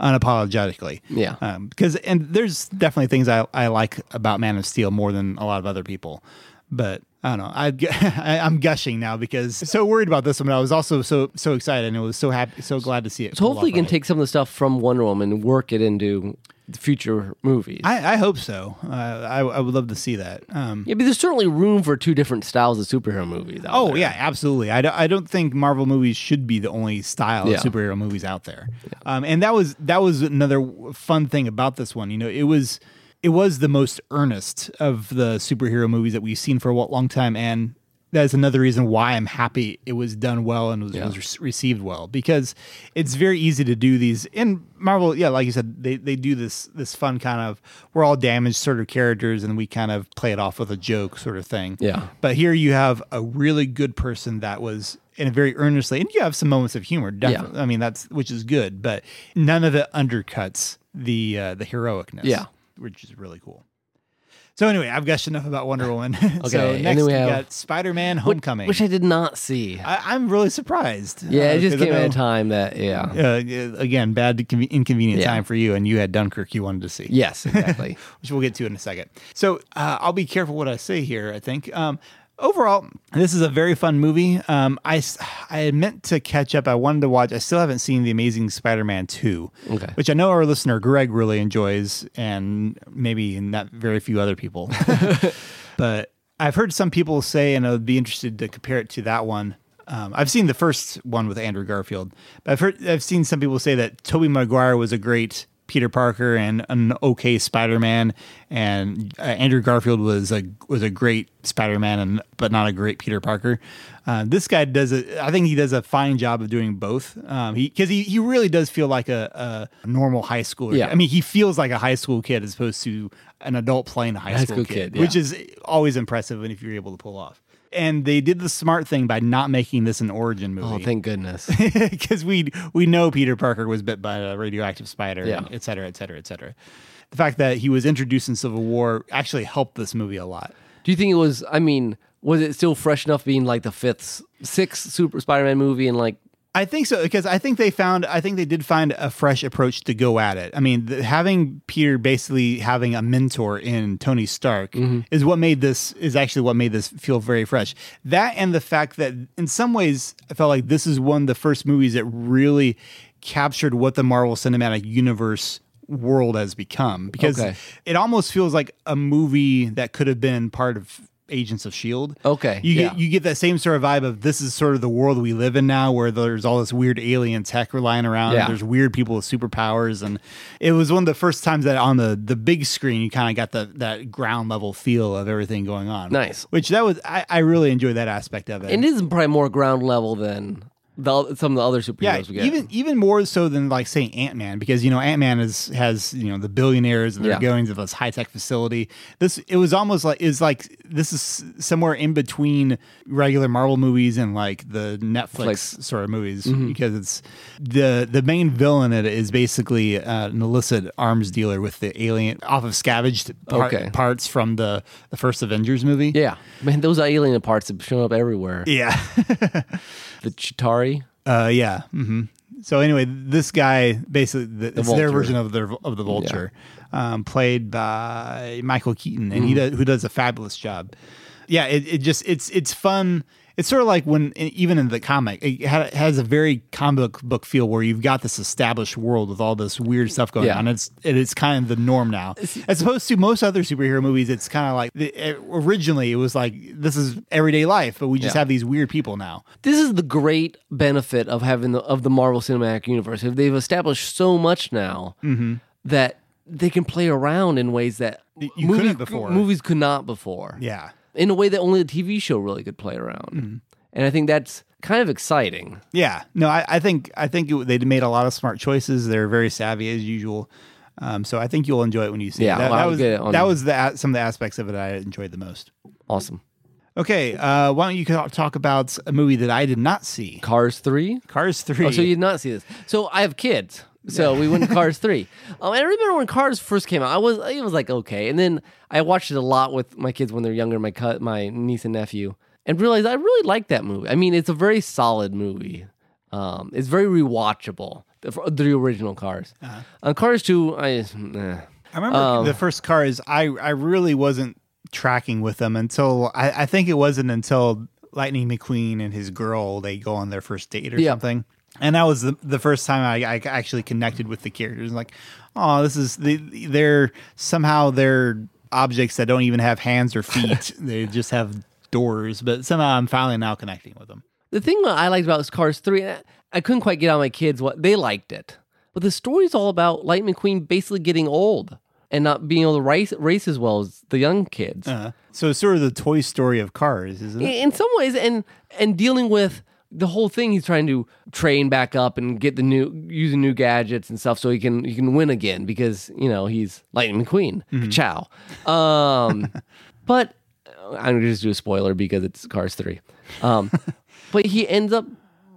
Speaker 1: unapologetically.
Speaker 2: Yeah.
Speaker 1: Um, because and there's definitely things I, I like about Man of Steel more than a lot of other people. But I don't know. I, I I'm gushing now because so worried about this one. But I was also so so excited and I was so happy, so glad to see it.
Speaker 2: So hopefully you can
Speaker 1: right.
Speaker 2: take some of the stuff from Wonder Woman and work it into future movies.
Speaker 1: I, I hope so. Uh, I, I would love to see that. Um,
Speaker 2: yeah, but there's certainly room for two different styles of superhero movies.
Speaker 1: oh
Speaker 2: there.
Speaker 1: yeah, absolutely. I don't, I don't think Marvel movies should be the only style
Speaker 2: Yeah.
Speaker 1: of superhero movies out there. Um, and that was that was another fun thing about this one. You know, it was it was the most earnest of the superhero movies that we've seen for a long time, and that's another reason why I'm happy it was done well and was,
Speaker 2: Yeah.
Speaker 1: was re- received well because it's very easy to do these in Marvel. Yeah, like you said, they they do this this fun kind of we're all damaged sort of characters, and we kind of play it off with a joke sort of thing.
Speaker 2: Yeah.
Speaker 1: But here you have a really good person that was in a very earnestly, and you have some moments of humor. Definitely, I mean that's which is good, but none of it undercuts the uh, the heroicness.
Speaker 2: Yeah.
Speaker 1: which is really cool. So anyway, I've gushed enough about Wonder Woman. so
Speaker 2: Okay, and
Speaker 1: next
Speaker 2: then
Speaker 1: we,
Speaker 2: we have-
Speaker 1: got Spider Man Homecoming.
Speaker 2: which I did not see.
Speaker 1: I, I'm really surprised.
Speaker 2: yeah,
Speaker 1: uh,
Speaker 2: it just came at a time that yeah.
Speaker 1: Uh, again, bad inconvenient
Speaker 2: Yeah.
Speaker 1: time for you, and you had Dunkirk you wanted to see.
Speaker 2: Yes, exactly.
Speaker 1: which we'll get to in a second. So uh, I'll be careful what I say here. I think um, overall, this is a very fun movie. Um, I I had meant to catch up. I wanted to watch. I still haven't seen the Amazing Spider-Man two,
Speaker 2: Okay.
Speaker 1: which I know our listener Greg really enjoys, and maybe not very few other people. but I've heard some people say, and I would be interested to compare it to that one. Um, I've seen the first one with Andrew Garfield, but I've heard I've seen some people say that Tobey Maguire was a great Peter Parker and an okay Spider-Man, and uh, Andrew Garfield was a was a great Spider-Man, and but not a great Peter Parker. Uh, this guy does a, I think he does a fine job of doing both. Um, he because he, he really does feel like a, a normal high schooler.
Speaker 2: Yeah.
Speaker 1: I mean he feels like a high school kid as opposed to an adult playing a high,
Speaker 2: High
Speaker 1: school,
Speaker 2: school
Speaker 1: kid,
Speaker 2: kid,
Speaker 1: which is always impressive and if you're able to pull off. And they did the smart thing by not making this an origin oh, movie
Speaker 2: Oh, thank goodness.
Speaker 1: because we we know Peter Parker was bit by a radioactive spider,
Speaker 2: Yeah.
Speaker 1: et cetera, et cetera, et cetera. The fact that he was introduced in Civil War actually helped this movie a lot.
Speaker 2: Do you think it was? I mean, was it still fresh enough being like the fifth, sixth Super Spider-Man movie and like
Speaker 1: I think so because I think they found I think they did find a fresh approach to go at it. I mean, the, having Peter basically having a mentor in Tony Stark mm-hmm. is what made this is actually what made this feel very fresh. That and the fact that in some ways I felt like this is one of the first movies that really captured what the Marvel Cinematic Universe world has become because
Speaker 2: Okay.
Speaker 1: it almost feels like a movie that could have been part of Agents of Shield.
Speaker 2: Okay,
Speaker 1: you
Speaker 2: yeah.
Speaker 1: get you get that same sort of vibe of this is sort of the world we live in now, where there's all this weird alien tech lying around.
Speaker 2: Yeah.
Speaker 1: There's weird people with superpowers, and it was one of the first times that on the the big screen you kind of got the that ground level feel of everything going on.
Speaker 2: Nice.
Speaker 1: which that was I, I really enjoyed that aspect of it.
Speaker 2: it is probably more ground level than the, some of the other superheroes
Speaker 1: yeah,
Speaker 2: we get.
Speaker 1: even even more so than like saying Ant Man because you know Ant Man is has you know the billionaires and they're
Speaker 2: Yeah.
Speaker 1: going to this high tech facility. This it was almost like is like this is somewhere in between regular Marvel movies and like the Netflix
Speaker 2: Flicks.
Speaker 1: sort of movies
Speaker 2: Mm-hmm.
Speaker 1: because it's the the main villain in it is basically uh, an illicit arms dealer with the alien off of scavenged par-
Speaker 2: Okay.
Speaker 1: parts from the the first Avengers movie.
Speaker 2: yeah, man, those alien parts have shown up everywhere.
Speaker 1: Yeah.
Speaker 2: The Chitauri.
Speaker 1: Uh, yeah. hmm So anyway, this guy basically the, it's their version of the of the vulture, um, played by Michael Keaton, and he does, who does a fabulous job. Yeah, it, it just it's it's fun. It's sort of like when even in the comic, it has a very comic book feel where you've got this established world with all this weird stuff going
Speaker 2: Yeah.
Speaker 1: on. It's it is kind of the norm now, as opposed to most other superhero movies. It's kind of like eh, originally it was like this is everyday life, but we just
Speaker 2: Yeah.
Speaker 1: have these weird people now.
Speaker 2: this is the great benefit of having the of the Marvel Cinematic Universe. If they've established so much now that they can play around in ways that
Speaker 1: you
Speaker 2: movie-
Speaker 1: couldn't before.
Speaker 2: movies could not before.
Speaker 1: Yeah.
Speaker 2: In a way that only a TV show really could play around. And I think that's kind of exciting.
Speaker 1: Yeah, no, I, I think I think it, they made a lot of smart choices. They're very savvy as usual. Um, so I think you'll enjoy it when you see
Speaker 2: Yeah,
Speaker 1: it. That,
Speaker 2: well,
Speaker 1: that was that was the some of the aspects of it I enjoyed the most.
Speaker 2: Awesome.
Speaker 1: Okay, uh, why don't you talk about a movie that I did not see?
Speaker 2: Cars 3?
Speaker 1: Cars Three.
Speaker 2: Oh, so you did not see this. So I have kids. So we went to Cars 3. Um, and I remember when Cars first came out, I was it was like okay. And then I watched it a lot with my kids when they're younger, my my niece and nephew, and realized I really like that movie. I mean, it's a very solid movie. Um, it's very rewatchable. The, the original Cars. On Cars 2, I eh.
Speaker 1: I remember
Speaker 2: Um,
Speaker 1: the first Cars. I I really wasn't tracking with them until I, I think it wasn't until Lightning McQueen and his girl they go on their first date or
Speaker 2: Yeah.
Speaker 1: something. And that was the, the first time I, I actually connected with the characters. Like, oh, this is the they're somehow they're objects that don't even have hands or feet. they just have doors. But somehow I'm finally now connecting with them.
Speaker 2: The thing that I liked about this Cars 3, I, I couldn't quite get of my kids what they liked it. But the story's all about Light McQueen basically getting old and not being able to race, race as well as the young kids.
Speaker 1: Uh, so it's sort of the Toy Story of cars, isn't it?
Speaker 2: in some ways, and and dealing with the whole thing, he's trying to train back up and get the new using new gadgets and stuff, so he can he can win again because you know he's Lightning McQueen. Ka-chow. Um, but uh, I'm gonna just do a spoiler because it's Cars three. Um, but he ends up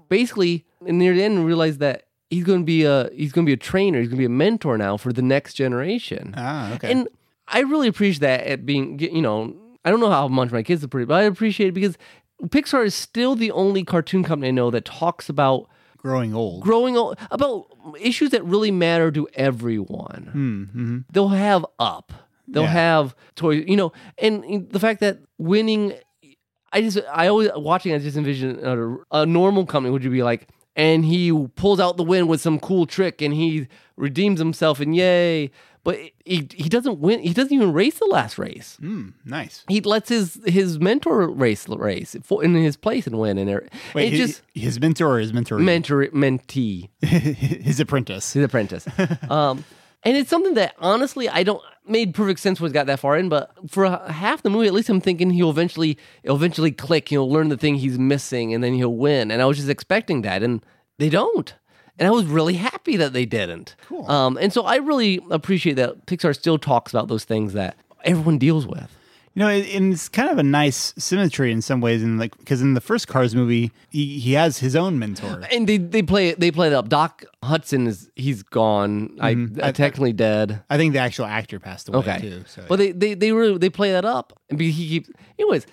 Speaker 2: basically near the end realize that he's going to be a he's going to be a trainer. He's going to be a mentor now for the next generation.
Speaker 1: Ah, okay.
Speaker 2: And I really appreciate that at being, you know, I don't know how much my kids appreciate, but I appreciate it because Pixar is still the only cartoon company I know that talks about
Speaker 1: Growing old.
Speaker 2: growing old, about issues that really matter to everyone. Hmm, mm-hmm. They'll have up, they'll
Speaker 1: Yeah.
Speaker 2: have toys, you know, and the fact that winning, I just, I always watching, I just envision a, a normal company would you be like, and he pulls out the win with some cool trick and he redeems himself and yay. But he, he doesn't win. He doesn't even race the last race
Speaker 1: Hmm, nice.
Speaker 2: he lets his his mentor race the race for, in his place and win and it,
Speaker 1: Wait,
Speaker 2: it
Speaker 1: his,
Speaker 2: just
Speaker 1: his mentor or his mentor?
Speaker 2: mentor mentee
Speaker 1: his apprentice.
Speaker 2: his apprentice um and it's something that honestly i don't made perfect sense when it got that far in but for half the movie at least i'm thinking he'll eventually it'll eventually click he'll learn the thing he's missing and then he'll win and i was just expecting that and they don't and I was really happy that they didn't. Cool. Um, and so I really appreciate that Pixar still talks about those things that everyone deals with.
Speaker 1: You know, and it's kind of a nice symmetry in some ways, and like because in the first Cars movie, he, he has his own mentor.
Speaker 2: And they they play it they play it up. Doc Hudson is he's gone. I, uh, technically dead.
Speaker 1: I think the actual actor passed away
Speaker 2: Okay,
Speaker 1: too. So
Speaker 2: but they they they really they play that up, and he keeps. Anyways,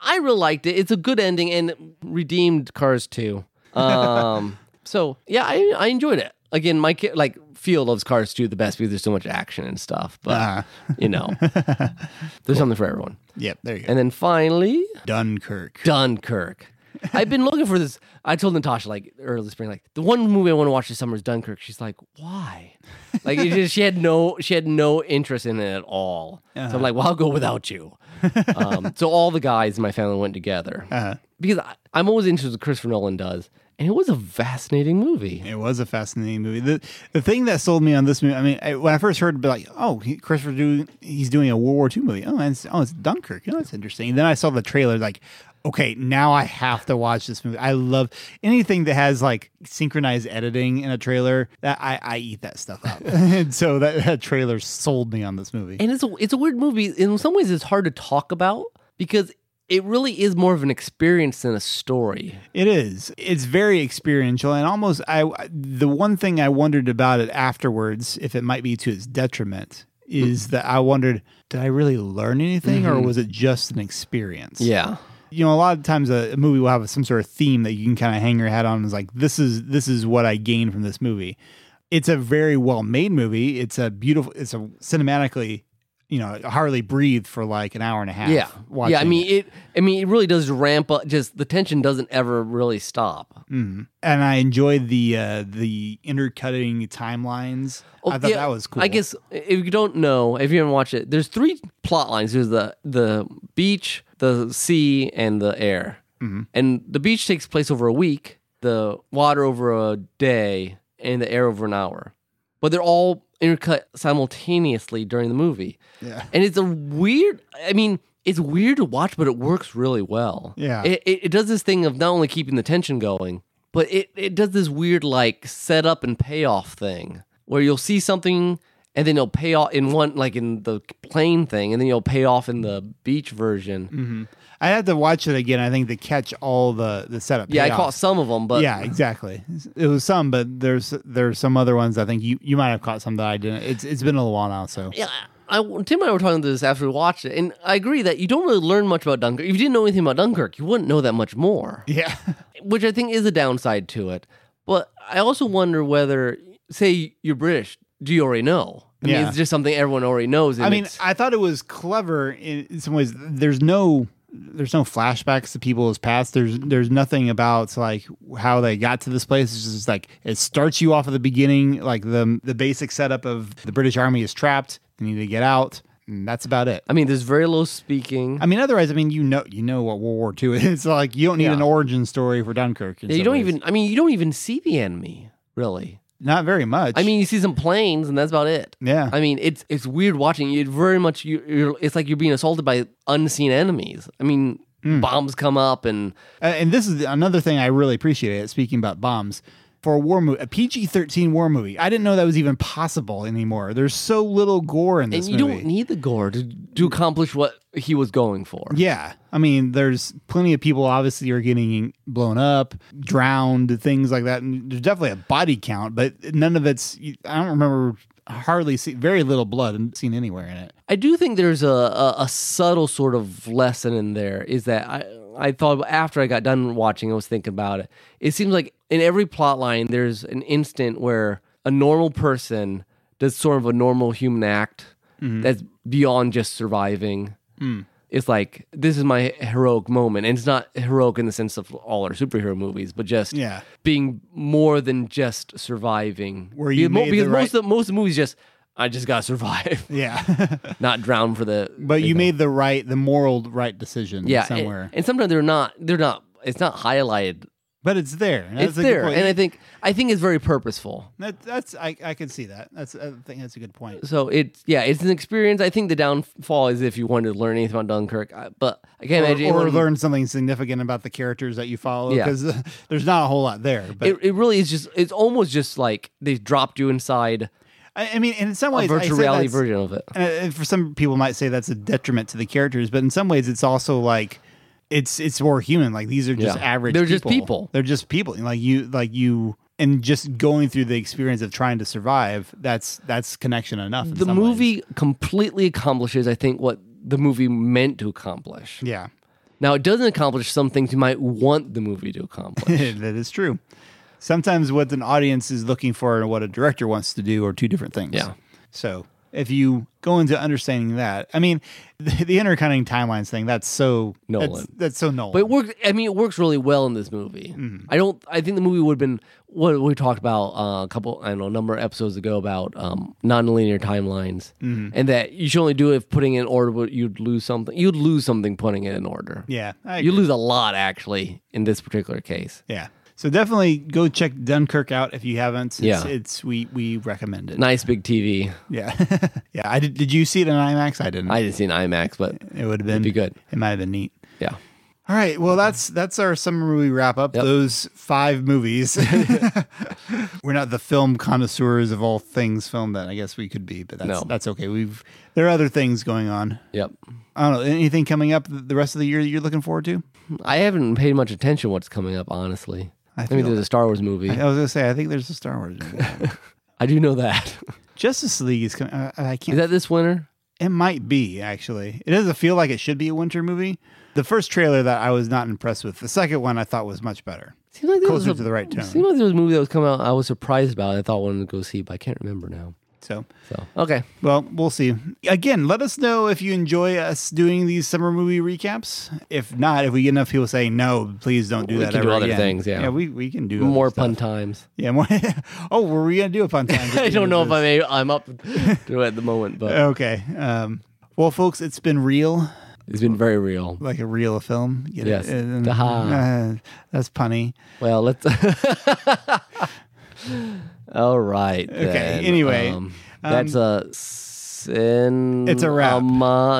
Speaker 2: I really liked it. It's a good ending and redeemed Cars too. Um, so yeah, I I enjoyed it. Again, my kid like Phil loves Cars 2 the best because there's so much action and stuff. But
Speaker 1: Ah.
Speaker 2: you know, there's something for everyone.
Speaker 1: yep, there you go.
Speaker 2: And then finally,
Speaker 1: Dunkirk.
Speaker 2: Dunkirk. I've been looking for this. I told Natasha like early spring, like the one movie I want to watch this summer is Dunkirk. She's like, why? Like just, she had no she had no interest in it at all. So I'm like, well, I'll go without you. um, so all the guys in my family went together
Speaker 1: Uh-huh.
Speaker 2: because I, I'm always interested in what Christopher Nolan does, and it was a fascinating movie.
Speaker 1: It was a fascinating movie. The the thing that sold me on this movie, I mean, I, when I first heard, be like, oh, he, Christopher do he's doing a World War II movie. Oh, and it's, oh, it's Dunkirk. Oh, that's interesting. And then I saw the trailer, like, okay, now I have to watch this movie. I love anything that has like synchronized editing in a trailer. That I, I eat that stuff up. and so that, that trailer sold me on this movie.
Speaker 2: And it's a it's a weird movie. In some ways, it's hard to talk about because it really is more of an experience than a story.
Speaker 1: It is. It's very experiential, and almost. I the one thing I wondered about it afterwards, if it might be to its detriment, is mm. that I wondered, did I really learn anything, or mm-hmm. was it just an experience?
Speaker 2: Yeah.
Speaker 1: You know, a lot of times a, a movie will have some sort of theme that you can kind of hang your hat on. Is like this is this is what I gained from this movie. It's a very well made movie. It's a beautiful. It's a cinematically you know hardly breathed for like an hour and a half.
Speaker 2: Yeah, yeah. I mean, it. I mean, it really does ramp up. Just the tension doesn't ever really stop.
Speaker 1: and I enjoyed the uh, the intercutting timelines. I thought
Speaker 2: Yeah,
Speaker 1: that was cool.
Speaker 2: I guess if you don't know, if you haven't watched it, there's three plot lines. There's the the beach, the sea, and the air.
Speaker 1: Mm-hmm.
Speaker 2: And the beach takes place over a week, the water over a day, and the air over an hour. But they're all intercut simultaneously during the movie.
Speaker 1: Yeah.
Speaker 2: And it's a weird. I mean. It's weird to watch, but it works really well.
Speaker 1: Yeah.
Speaker 2: It, it, it does this thing of not only keeping the tension going, but it, it does this weird like setup and payoff thing where you'll see something and then you'll pay off in one like in the plane thing and then you'll pay off in the beach version. Mm-hmm.
Speaker 1: I had to watch it again. I think to catch all the the setup.
Speaker 2: Yeah, I caught some of them, but
Speaker 1: yeah, exactly. It was some, but there's there's some other ones. I think you you might have caught some that I didn't. It's it's been a little while now, so
Speaker 2: yeah. I, Tim and I were talking about this after we watched it, and I agree that you don't really learn much about Dunkirk. If you didn't know anything about Dunkirk, you wouldn't know that much more.
Speaker 1: yeah.
Speaker 2: which I think is a downside to it. But I also wonder whether, say, you're British, do you already know? I mean,
Speaker 1: Yeah.
Speaker 2: it's just something everyone already knows.
Speaker 1: I mean, I thought it was clever in, in some ways. There's no there's no flashbacks to people's past. There's there's nothing about like how they got to this place. It's just like it starts you off at the beginning, like the the basic setup of the British Army is trapped. They need to get out, and that's about it.
Speaker 2: I mean, there's very little speaking.
Speaker 1: I mean, otherwise, I mean, you know, you know what World War II is. It's like you don't need
Speaker 2: Yeah.
Speaker 1: an origin story for Dunkirk.
Speaker 2: Yeah, you don't
Speaker 1: ways.
Speaker 2: even. I mean, you don't even see the enemy really.
Speaker 1: Not very much.
Speaker 2: I mean, you see some planes, and that's about it.
Speaker 1: Yeah.
Speaker 2: I mean, it's it's weird watching. You very much. You, you're. It's like you're being assaulted by unseen enemies. I mean,
Speaker 1: Hmm.
Speaker 2: bombs come up, and
Speaker 1: Uh, and this is another thing I really appreciate. Speaking about bombs, for a war movie, a PG thirteen war movie, I didn't know that was even possible anymore. There's so little gore in this.
Speaker 2: and you
Speaker 1: movie.
Speaker 2: don't need the gore to to accomplish what he was going for.
Speaker 1: yeah, I mean, there's plenty of people obviously are getting blown up, drowned, things like that. And there's definitely a body count, but none of it's. I don't remember hardly see very little blood seen anywhere in it.
Speaker 2: I do think there's a, a, a subtle sort of lesson in there. Is that I I thought after I got done watching, I was thinking about it. It seems like in every plot line, there's an instant where a normal person does sort of a normal human act mm-hmm. that's beyond just surviving. Mm. It's like this is my heroic moment, and it's not heroic in the sense of all our superhero movies, but just
Speaker 1: Yeah.
Speaker 2: being more than just surviving.
Speaker 1: Where you
Speaker 2: because, mo- because most of the, most of the movies just I just gotta survive
Speaker 1: Yeah,
Speaker 2: not drown for the.
Speaker 1: but you made the right, the moral right decision.
Speaker 2: yeah
Speaker 1: somewhere,
Speaker 2: and, and sometimes they're not. They're not. It's not highlighted.
Speaker 1: but it's there. That's
Speaker 2: it's there, and I think I think it's very purposeful.
Speaker 1: That, that's I, I can see that. That's I think that's a good point.
Speaker 2: So it's yeah, it's an experience. I think the downfall is if you wanted to learn anything about Dunkirk, I- but I can't
Speaker 1: Or,
Speaker 2: imagine
Speaker 1: or learn something significant about the characters that you follow
Speaker 2: Yeah.
Speaker 1: because there's not a whole lot there. But
Speaker 2: It, it really is just. It's almost just like they dropped you inside
Speaker 1: I, I mean, in some
Speaker 2: a
Speaker 1: ways, I
Speaker 2: virtual reality version of it.
Speaker 1: and, uh, for some people might say that's a detriment to the characters, but in some ways, it's also like it's it's more human. Like these are just
Speaker 2: Yeah.
Speaker 1: average.
Speaker 2: They're just people.
Speaker 1: They're just people. Like you, like you, and just going through the experience of trying to survive. That's that's connection enough. in
Speaker 2: The
Speaker 1: some ways.
Speaker 2: movie completely accomplishes, I think, what the movie meant to accomplish.
Speaker 1: yeah,
Speaker 2: Now it doesn't accomplish some things you might want the movie to accomplish.
Speaker 1: that is true. Sometimes what an audience is looking for and what a director wants to do are two different things.
Speaker 2: Yeah.
Speaker 1: So if you go into understanding that, I mean, the, the intercutting timelines thing, that's so
Speaker 2: Nolan.
Speaker 1: That's, that's so Nolan.
Speaker 2: But it works. I mean, it works really well in this movie.
Speaker 1: Mm-hmm.
Speaker 2: I don't. I think the movie would have been what we talked about uh, a couple. I don't know, a number of episodes ago about um, non-linear timelines,
Speaker 1: Mm-hmm.
Speaker 2: and that you should only do it if putting it in order. But you'd lose something. You'd lose something putting it in order.
Speaker 1: yeah,
Speaker 2: You lose a lot actually in this particular case.
Speaker 1: yeah. So definitely go check Dunkirk out if you haven't. It's,
Speaker 2: Yeah.
Speaker 1: it's we we recommend it.
Speaker 2: Nice big TV.
Speaker 1: Yeah, yeah. I did. Did you see it in IMAX? I didn't.
Speaker 2: I didn't see an IMAX, but
Speaker 1: it would have been
Speaker 2: be good.
Speaker 1: It might have been neat.
Speaker 2: yeah.
Speaker 1: All right. Well, that's that's our summer movie wrap up.
Speaker 2: Yep.
Speaker 1: Those five movies. We're not the film connoisseurs of all things film that I guess we could be, but that's
Speaker 2: No.
Speaker 1: that's okay. We've there are other things going on.
Speaker 2: Yep.
Speaker 1: I don't know anything coming up the rest of the year that you're looking forward to.
Speaker 2: I haven't paid much attention what's coming up. Honestly,
Speaker 1: I
Speaker 2: I, mean, there's a Star Wars movie.
Speaker 1: I was gonna say I think there's a Star Wars. movie.
Speaker 2: I do know that.
Speaker 1: Justice League is coming. Uh, I can't.
Speaker 2: Is that this winter?
Speaker 1: It might be actually. It doesn't feel like it should be a winter movie. The first trailer that I was not impressed with. The second one I thought was much better.
Speaker 2: Seems like there was
Speaker 1: Closer
Speaker 2: a-
Speaker 1: to the right tone.
Speaker 2: Seemed like there was a movie that was coming out. I was surprised about. It. I thought I wanted to go see, but I can't remember now.
Speaker 1: So,
Speaker 2: So okay,
Speaker 1: well, we'll see. Again, let us know if you enjoy us doing these summer movie recaps. If not, if we get enough people saying no, please don't do
Speaker 2: We
Speaker 1: that.
Speaker 2: can do other
Speaker 1: again."
Speaker 2: things, yeah.
Speaker 1: yeah, we we can do other
Speaker 2: more
Speaker 1: stuff.
Speaker 2: pun times.
Speaker 1: Yeah, more. oh, were we gonna do a pun time?
Speaker 2: I don't know if I'm a, I'm up to it at the moment, but
Speaker 1: Okay. Um, well, folks, it's been real,
Speaker 2: it's been very real.
Speaker 1: like a reel film. Get
Speaker 2: Yes.
Speaker 1: it? Uh, uh, that's punny.
Speaker 2: Well, let's. All right.
Speaker 1: Okay,
Speaker 2: then.
Speaker 1: anyway,
Speaker 2: um, that's a sin.
Speaker 1: It's a wrap.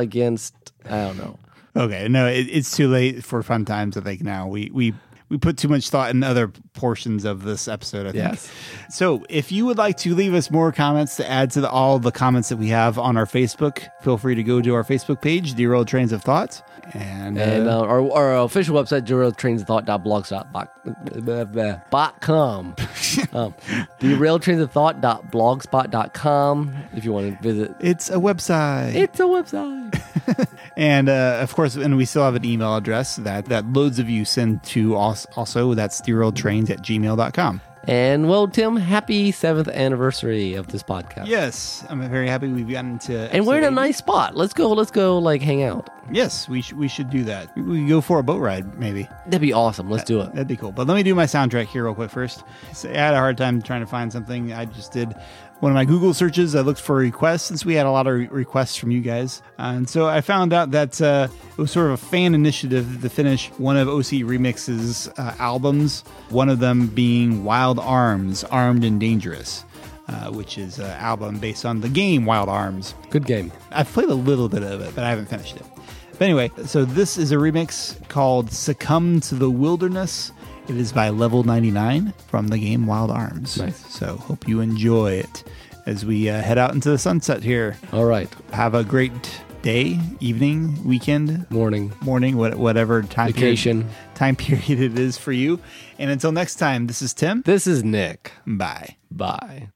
Speaker 2: against. I don't know.
Speaker 1: Okay, no, it, it's too late for fun times. I think now we we we put too much thought in other portions of this episode. I think.
Speaker 2: Yes.
Speaker 1: So, if you would like to leave us more comments to add to the, all the comments that we have on our Facebook, feel free to go to our Facebook page, Derailed Trains of Thought, and,
Speaker 2: And
Speaker 1: uh,
Speaker 2: uh, our, our official website, derailtrainsoftthought.blogspot.com. um, derailtrainsoftthought.blogspot.com if you want to visit.
Speaker 1: it's a website.
Speaker 2: It's a website.
Speaker 1: And uh, of course, and we still have an email address that, that loads of you send to us also. That's trains at gmail.com.
Speaker 2: and well, Tim, happy seventh anniversary of this podcast.
Speaker 1: Yes, I'm very happy we've gotten to.
Speaker 2: And we're in a
Speaker 1: 80.
Speaker 2: nice spot. Let's go. Let's go. Like hang out.
Speaker 1: Yes, we, sh- we should do that. We could go for a boat ride, maybe.
Speaker 2: That'd be awesome. Let's do it.
Speaker 1: That'd be cool. But let me do my soundtrack here real quick first. I had a hard time trying to find something. I just did one of my Google searches. I looked for requests since we had a lot of re- requests from you guys. and so I found out that uh, it was sort of a fan initiative to finish one of OC Remix's uh, albums, one of them being Wild Arms, Armed and Dangerous. Uh, which is an album based on the game Wild Arms.
Speaker 2: Good game.
Speaker 1: I've played a little bit of it, but I haven't finished it. But anyway, so this is a remix called Succumb to the Wilderness. It is by Level 99 from the game Wild Arms.
Speaker 2: Nice.
Speaker 1: So hope you enjoy it as we uh, head out into the sunset here.
Speaker 2: All right.
Speaker 1: Have a great day, evening, weekend,
Speaker 2: Morning.
Speaker 1: morning, what- whatever time
Speaker 2: Vacation.
Speaker 1: period, time period it is for you. And until next time, this is Tim.
Speaker 2: This is Nick.
Speaker 1: Bye.
Speaker 2: Bye.